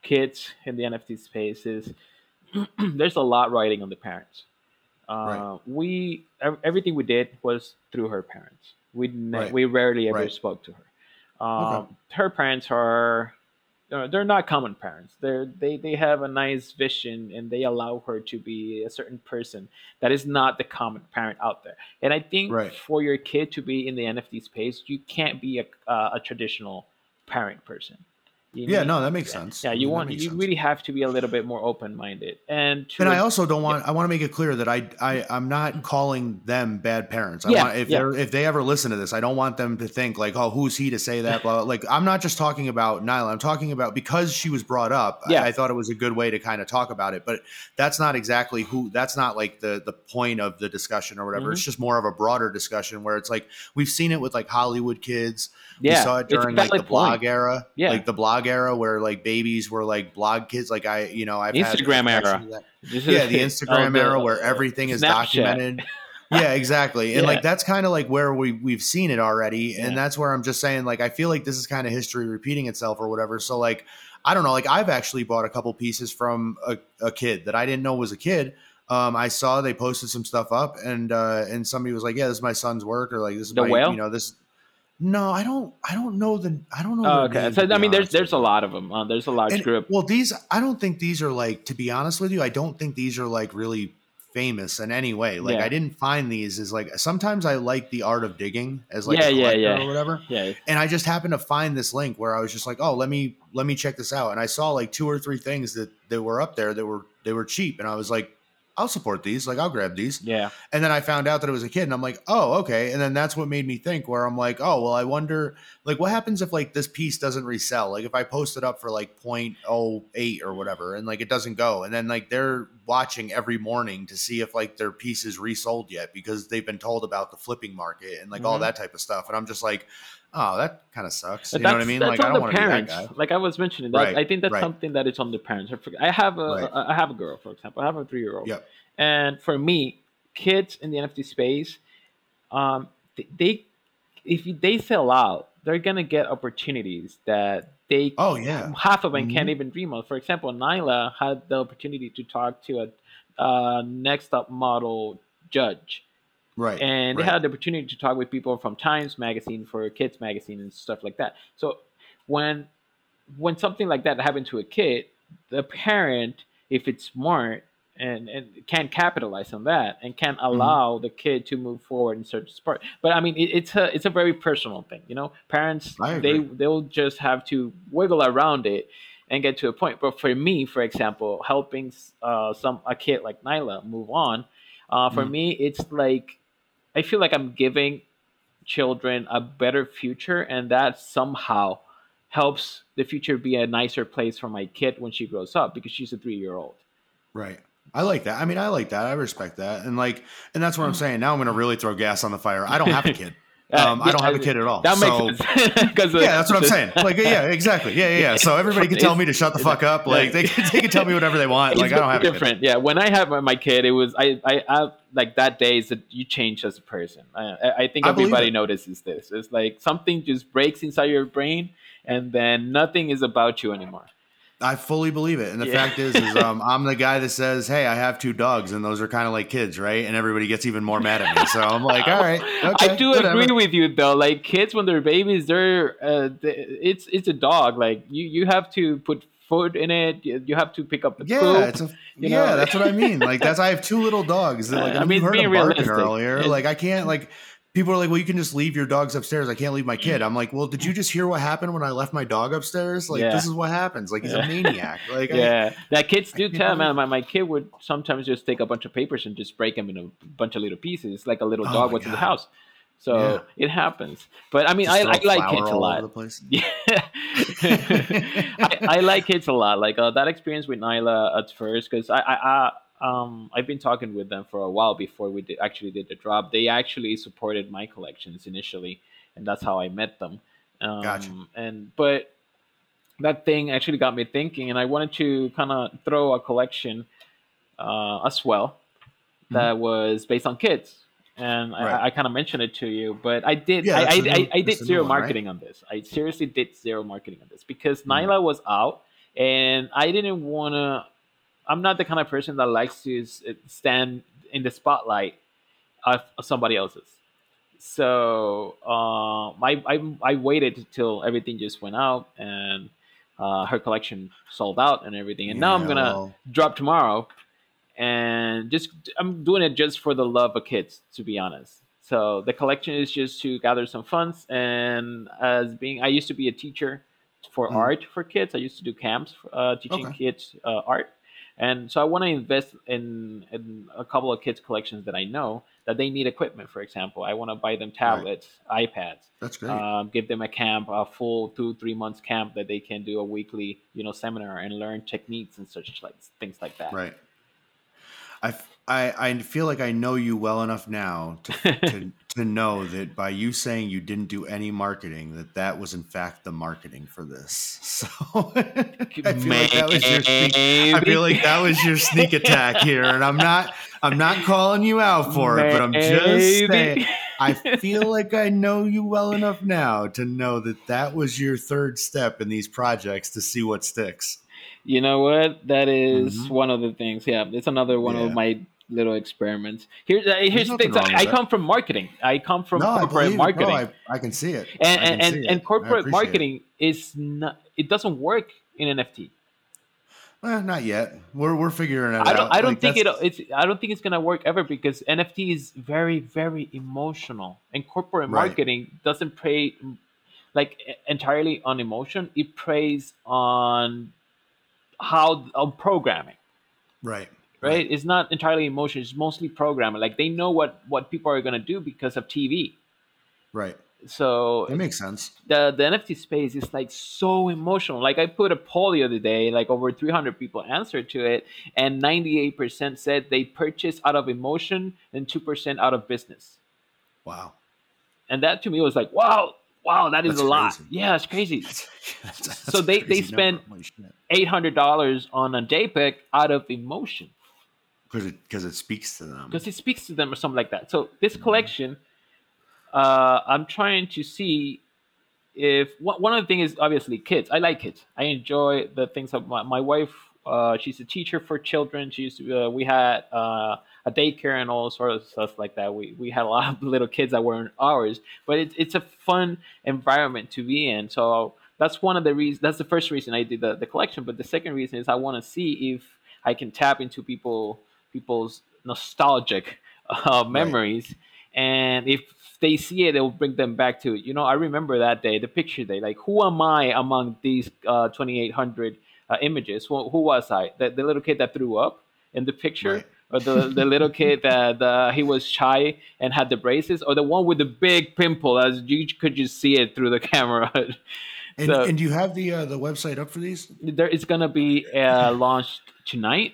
kids in the nft space is [clears throat] there's a lot riding on the parents right. Uh, we everything we did was through her parents. We right. we rarely ever right. spoke to her. Um, okay. Her parents are they're not common parents. They're they they have a nice vision and they allow her to be a certain person that is not the common parent out there. And I think for your kid to be in the NFT space, you can't be a uh, a traditional parent person. You yeah, need, no, that makes yeah. sense. Yeah, you want you sense. really have to be a little bit more open minded, and and I also don't want yeah. I want to make it clear that I I I'm not calling them bad parents. I yeah, want if yeah. they if they ever listen to this, I don't want them to think like, oh, who's he to say that? Blah, Like I'm not just talking about Nyla. I'm talking about because she was brought up. Yeah. I, I thought it was a good way to kind of talk about it, but that's not exactly who. That's not like the the point of the discussion or whatever. Mm-hmm. It's just more of a broader discussion where it's like we've seen it with like Hollywood kids. Yeah, we saw it during like the point. blog era. Yeah, like the blog era where like babies were like blog kids. Like I, you know, I've Instagram era. [laughs] Yeah, the [laughs] Instagram oh, era where everything is Snapchat. documented. [laughs] yeah, exactly. And yeah. like that's kind of like where we we've seen it already, and yeah. that's where I'm just saying like I feel like this is kind of history repeating itself or whatever. So like I don't know, like I've actually bought a couple pieces from a, a kid that I didn't know was a kid. Um, I saw they posted some stuff up, and uh, and somebody was like, "Yeah, this is my son's work," or like, "This is the my, whale?" you know, this no, I don't. I don't know the. I don't know. Oh, okay, so I mean, there's there's a lot of them. Uh, there's a large and, group. Well, these I don't think these are like. To be honest with you, I don't think these are like really famous in any way. Like yeah. I didn't find these as like sometimes I like the art of digging as like yeah, yeah, yeah. or whatever. Yeah. And I just happened to find this link where I was just like, oh, let me let me check this out. And I saw like two or three things that that were up there that were they were cheap, and I was like, I'll support these. Like I'll grab these. Yeah. And then I found out that it was a kid, and I'm like, oh, okay. And then that's what made me think. Where I'm like, oh, well, I wonder, like, what happens if like this piece doesn't resell? Like if I post it up for like 0.08 or whatever, and like it doesn't go, and then like they're watching every morning to see if like their piece is resold yet because they've been told about the flipping market and like mm-hmm. all that type of stuff. And I'm just like, oh, that kind of sucks. But you know what I mean? like I don't want to be that guy. Like I was mentioning, that, right, I think that's right. something that is on the parents. I have a right. I have a girl, for example. I have a three year old. Yep. And for me, kids in the NFT space, um, they if they sell out, they're gonna get opportunities that they oh yeah half of them mm-hmm. can't even dream of. For example, Nyla had the opportunity to talk to a uh, next up model judge. Right. And right. they had the opportunity to talk with people from Times Magazine for Kids Magazine and stuff like that. So when when something like that happened to a kid, the parent, if it's smart and, and can capitalize on that and can mm-hmm. allow mm-hmm. the kid to move forward and start to. But I mean, it, it's a it's a very personal thing, you know. Parents they they'll just have to wiggle around it and get to a point. But for me, for example, helping uh, some a kid like Nyla move on, uh, for mm-hmm. me, it's like I feel like I'm giving children a better future, and that somehow helps the future be a nicer place for my kid when she grows up because she's a three year old. Right. I like that. I mean, I like that. I respect that. And like, and that's what I'm mm. saying. Now I'm going to really throw gas on the fire. I don't have a kid. [laughs] Um, I don't have a kid at all. That so, makes sense. [laughs] yeah, that's what I'm saying. Like, yeah, exactly. Yeah, yeah, yeah. So [laughs] everybody can tell me to shut the fuck up. Like, they can, they can tell me whatever they want. Like, I don't have different. Yeah, when I have my kid, it was I, I, I like that day is that you change as a person. I, I think everybody notices this. It's like something just breaks inside your brain, and then nothing is about you anymore. I fully believe it. And the yeah. fact is, is um, I'm the guy that says, "Hey, I have two dogs, and those are kind of like kids, right?" And everybody gets even more mad at me. So I'm like, "All right, [laughs] okay, I do whatever. agree with you, though. Like kids, when they're babies, they're uh, it's it's a dog. Like you you have to put food in it. You have to pick up the yeah, poop. It's a, yeah, know? that's what I mean. Like that's I have two little dogs. That, like [laughs] I, mean, heard them barking earlier. Like I can't like people are like, well, you can just leave your dogs upstairs. I can't leave my kid. I'm like, well, did you just hear what happened when I left my dog upstairs? Like, yeah. this is what happens. Like, he's a maniac. [laughs] Like, yeah, I, that kids do I tell, man. My, my kid would sometimes just take a bunch of papers and just break them in a bunch of little pieces, It's like a little oh dog oh was in the house. So yeah. it happens. But I mean, I, I, like kids a lot. [laughs] Yeah. [laughs] I, I, like kids a lot. Like uh, that experience with Nyla at first, because I, I, um, I've been talking with them for a while before we did, actually did the drop. They actually supported my collections initially, and that's how I met them. Um, gotcha. And but that thing actually got me thinking, and I wanted to kind of throw a collection uh, as well that mm-hmm. was based on kids. And right. I, I kind of mentioned it to you, but I did. Yeah, I, I, new, I, I, did zero one, marketing right? on this. I seriously did zero marketing on this because mm. Nyla was out, and I didn't want to I'm not the kind of person that likes to stand in the spotlight of somebody else's. So uh, I, I, I waited till everything just went out and uh, her collection sold out and everything. And yeah, now I'm gonna drop tomorrow, and just I'm doing it just for the love of kids, to be honest. So the collection is just to gather some funds. And as being, I used to be a teacher for mm. art for kids. I used to do camps uh, teaching okay. kids uh, art. And so I want to invest in, in a couple of kids' collections that I know that they need equipment. For example, I want to buy them tablets, right. iPads. That's great. Um, give them a camp, a full two three months camp that they can do a weekly you know seminar and learn techniques and such like things like that. Right. I, I, I feel like I know you well enough now to, to, [laughs] to know that by you saying you didn't do any marketing, that that was in fact the marketing for this. [laughs] So I feel like that was your sneak, I feel like that was your sneak attack here, and I'm not I'm not calling you out for it, but I'm just saying. I [laughs] feel like I know you well enough now to know that that was your third step in these projects to see what sticks. You know what? That is mm-hmm. one of the things. Yeah, it's another one yeah. of my little experiments. Here, uh, here's the things. I, I come from marketing. I come from no, corporate marketing. No, I, I, can see it. And and, and, it. and, corporate marketing it. is not. It doesn't work in NFT. Well, not yet. We're we're figuring it I don't, out. I don't like think it. It's. I don't think it's gonna work ever because NFT is very very emotional, and corporate right. marketing doesn't prey like entirely on emotion. It preys on how on programming. Right right? It's not entirely emotion; it's mostly programming. Like they know what what people are gonna do because of TV. Right. So it makes sense. The the NFT space is like so emotional. Like I put a poll the other day, like over 300 people answered to it, and 98% said they purchased out of emotion and 2% out of business. Wow. And that to me was like, wow, wow, that is that's a lot. Yeah, it's crazy. [laughs] that's, that's so they they hundred dollars on a JPEG out of emotion because it because it speaks to them because it speaks to them or something like that so this mm-hmm. collection uh i'm trying to see if one of the things is obviously kids. I like kids. I enjoy the things of my, my wife. Uh, she's a teacher for children. She's uh, we had uh, a daycare and all sorts of stuff like that. We we had a lot of [laughs] little kids that weren't ours, but it's it's a fun environment to be in. So that's one of the reasons. That's the first reason I did the, the collection. But the second reason is I want to see if I can tap into people people's nostalgic uh, memories, right. and if they see it, it will bring them back to it. You know, I remember that day, the picture day. Like, who am I among these uh, 2,800 uh, images? Who, who, was I? The, the, little kid that threw up in the picture. Right. Or the, the [laughs] little kid that uh, he was shy and had the braces, or the one with the big pimple, as you could just see it through the [laughs] camera. And, so, and do you have the uh, the website up for these? There, it's gonna be uh, launched tonight,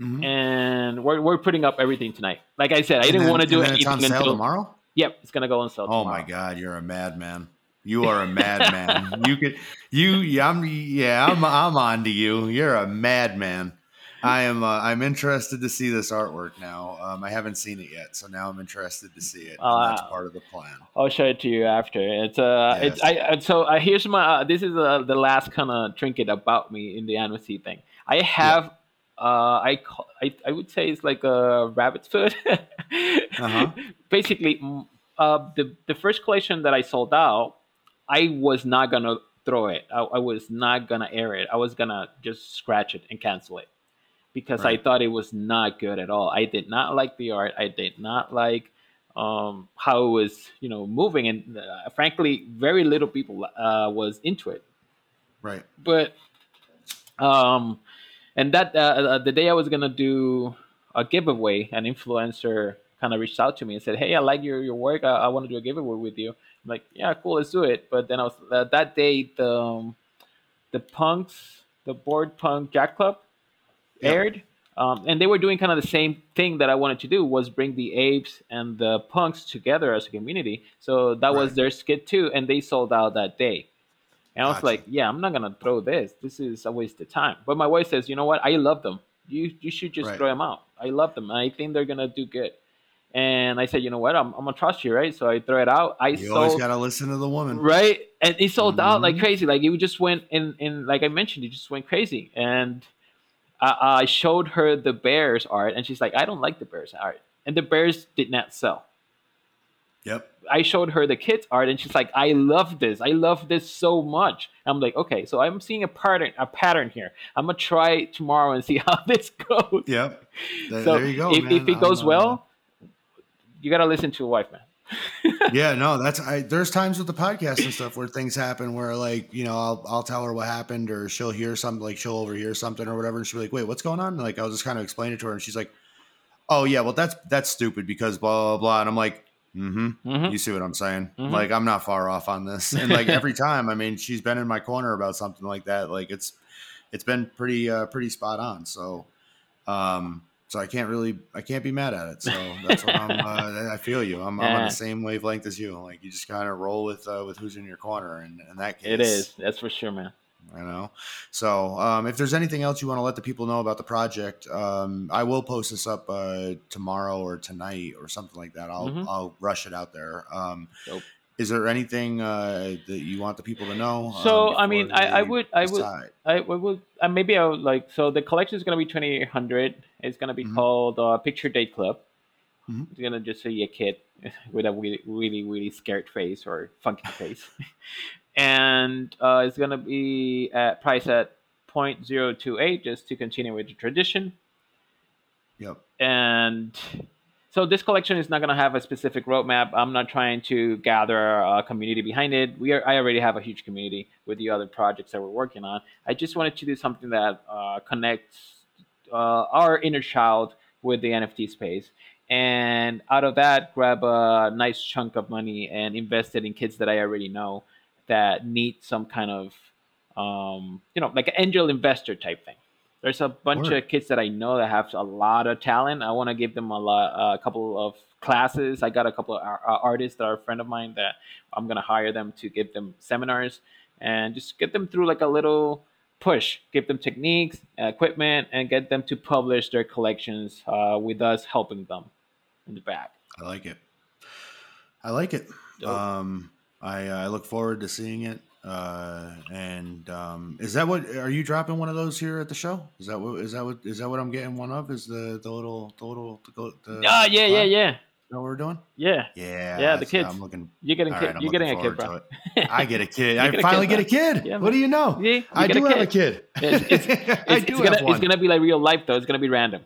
mm-hmm. and we're, we're putting up everything tonight. Like I said, I and didn't want to do anything until tomorrow. Yep, it's gonna go on sale. Oh tomorrow. my god, you're a madman. You are a madman. you could you yeah, I'm yeah, I'm I'm on to you. You're a madman. I am. Uh, I'm interested to see this artwork now. Um, I haven't seen it yet, so now I'm interested to see it. Uh, that's part of the plan. I'll show it to you after. It's uh, yes. it's I. So uh, here's my. Uh, this is uh, the last kind of trinket about me in the NFT thing. I have. Yeah. Uh, I, call, I I would say it's like a rabbit's foot. [laughs] uh-huh. Basically, uh, the the first collection that I sold out, I was not gonna throw it. I, I was not gonna air it. I was gonna just scratch it and cancel it because right. I thought it was not good at all. I did not like the art. I did not like um, how it was, you know, moving, and uh, frankly, very little people uh, was into it. Right. But, um, and that uh, uh the day I was gonna do a giveaway, an influencer kind of reached out to me and said, "Hey, I like your your work. I, I want to do a giveaway with you." I'm like, "Yeah, cool, let's do it." But then I was uh, that day the um, the punks, the Bored Punk Yacht Club yep. aired. Um, and they were doing kind of the same thing that I wanted to do was bring the apes and the punks together as a community. So that right. was their skit too, and they sold out that day. And I was gotcha. like, yeah, I'm not gonna throw this. This is a waste of time. But my wife says, you know what? I love them. You you should just right. throw them out. I love them, I think they're gonna do good. And I said, you know what? I'm, I'm gonna trust you, right? So I throw it out. I you sold, always gotta listen to the woman, right? And it sold mm-hmm. out like mm-hmm. crazy. Like it just went in, in like I mentioned, it just went crazy. And I, I showed her the bears art, and she's like, "I don't like the bears art," and the bears did not sell. Yep. I showed her the kids art, and she's like, "I love this. I love this so much." I'm like, "Okay, so I'm seeing a pattern, a pattern here. I'm gonna try tomorrow and see [laughs] how this goes." Yep. [laughs] so there you go. If, if it goes uh, well, you gotta listen to a wife, man [laughs] yeah, no, that's I. There's times with the podcast and stuff where things happen where like you know I'll I'll tell her what happened or she'll hear something like she'll overhear something or whatever and she'll be like, wait, what's going on? And like I'll just kind of explain it to her and she's like, oh yeah, well that's that's stupid because blah blah blah. And I'm like, mm-hmm. mm-hmm. You see what I'm saying? Mm-hmm. Like I'm not far off on this. And like every [laughs] time, I mean, she's been in my corner about something like that. Like it's it's been pretty uh, pretty spot on. So um so I can't really I can't be mad at it. So that's what I'm. Uh, [laughs] I feel you. I'm, yeah. I'm, on the same wavelength as you. Like you just kind of roll with uh, with who's in your corner, and in that case, it is. That's for sure, man. I know. So um, if there's anything else you want to let the people know about the project, um, I will post this up uh, tomorrow or tonight or something like that. I'll mm-hmm. I'll rush it out there. Um, nope. Is there anything uh, that you want the people to know? So um, I mean, I, I, would, I would, I would, uh, maybe I would like. So the collection is going to be twenty eight hundred. It's going to be mm-hmm. called uh, Picture Day Club. Mm-hmm. It's going to just see a kid [laughs] with a really, really, really scared face or funky face, [laughs] and uh, it's going to be at price at 0.028 just to continue with the tradition. Yep. And so this collection is not going to have a specific roadmap. I'm not trying to gather a community behind it. We are, I already have a huge community with the other projects that we're working on. I just wanted to do something that uh, connects uh, our inner child with the NFT space. And out of that, grab a nice chunk of money and invest it in kids that I already know that need some kind of, um, you know, like an angel investor type thing. There's a bunch of kids that I know that have a lot of talent. I want to give them a lot, a couple of classes. I got a couple of artists that are a friend of mine that I'm gonna hire them to give them seminars and just get them through like a little push. Give them techniques, equipment, and get them to publish their collections uh, with us helping them in the back. I like it. I like it. Um, I, uh, I look forward to seeing it. Uh, and um, is that what are you dropping one of those here at the show? Is that what is that what is that what I'm getting one of? Is the the little the little the, the Ah, yeah, yeah, yeah. Know what we're doing? Yeah, yeah, yeah. The kids. I'm looking. You're getting kid. Right, you're getting a kid, bro. [laughs] I get a kid. I finally get a kid. Yeah, what do you know? Yeah, you I do a have a kid. It's, [laughs] it's, it's, I do it's gonna, one. It's gonna be like real life though. It's gonna be random.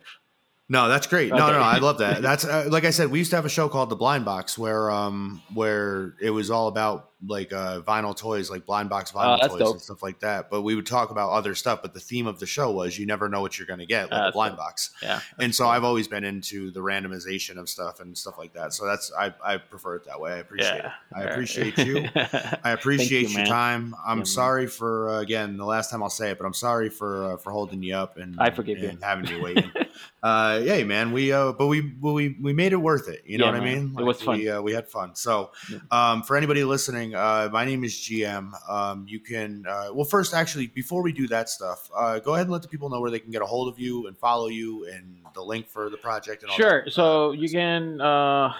No, that's great. No, no, no, I love that. [laughs] That's uh, like I said, we used to have a show called The Blind Box where um where it was all about like uh, vinyl toys, like blind box vinyl oh, toys dope. and stuff like that. But we would talk about other stuff. But the theme of the show was you never know what you're going to get, like a blind dope. box. Yeah. And so cool. I've always been into the randomization of stuff and stuff like that. So that's I, I prefer it that way. I appreciate yeah. it. I appreciate you. [laughs] I appreciate you, your time. I'm yeah, sorry for uh, again the last time I'll say it, but I'm sorry for uh, for holding you up and I forgive and you having you waiting. [laughs] uh, yeah, man. We uh, but we we we made it worth it. You know yeah, what man. I mean? Like, it was fun. We, uh, we had fun. So um, for anybody listening, uh, my name is GM. Um, you can, uh, well, first, actually, before we do that stuff, uh, go ahead and let the people know where they can get a hold of you and follow you and the link for the project. And sure. So you can uh,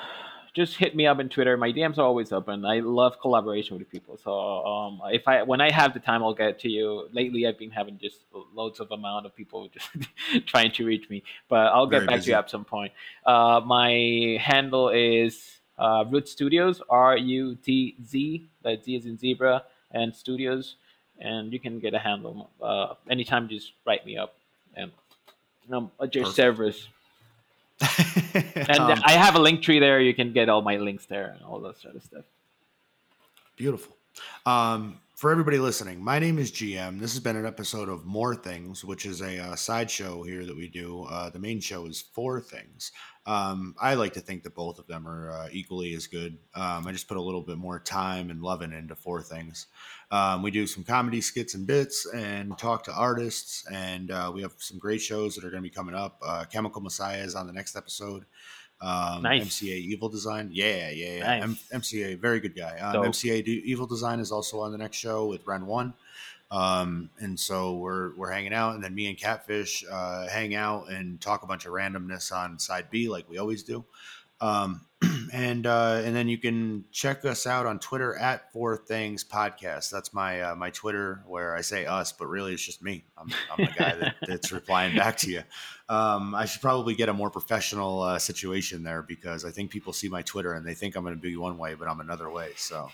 just hit me up on Twitter. My DMs are always open. I love collaboration with people. So um, if I when I have the time, I'll get to you. Lately, I've been having just loads of amount of people [laughs] just trying to reach me, but I'll get Very back busy. to you at some point. Uh, my handle is uh, Rutz Studios, R U T Z, that Z is in zebra, and studios. And you can get a handle uh, anytime. Just write me up, and um, at your service. and um, I have a link tree there. You can get all my links there and all that sort of stuff. Beautiful. Um, for everybody listening, my name is GM. This has been an episode of More Things, which is a uh, side show here that we do. Uh, the main show is Four Things. Um, I like to think that both of them are uh, equally as good. Um, I just put a little bit more time and loving into Four Things. Um, we do some comedy skits and bits and talk to artists, and uh, we have some great shows that are going to be coming up. Uh, Chemical Messiah is on the next episode. Um, nice. MCA Evil Design. Yeah, yeah, yeah. Nice. M- MCA, very good guy. Um, MCA Evil Design is also on the next show with Ren One. Um, and so we're we're hanging out, and then me and Catfish uh, hang out and talk a bunch of randomness on side B, like we always do. Um, [clears throat] and uh, and then you can check us out on Twitter at Four Things Podcast. That's my uh, my Twitter where I say us, but really it's just me. I'm, I'm the guy that, [laughs] that's replying back to you. Um, I should probably get a more professional uh, situation there because I think people see my Twitter and they think I'm going to be one way, but I'm another way. So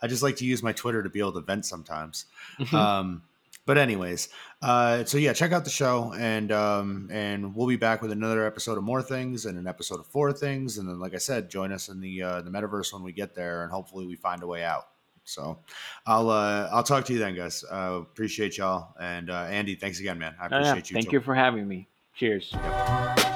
I just like to use my Twitter to be able to vent sometimes. Mm-hmm. Um, but anyways, uh, so yeah, check out the show, and um, and we'll be back with another episode of more things and an episode of four things, and then like I said, join us in the uh, the metaverse when we get there, and hopefully we find a way out. So I'll uh, I'll talk to you then, guys. Uh, appreciate y'all, and uh, Andy, thanks again, man. I appreciate you. Thank too. you for having me. Cheers. Yep.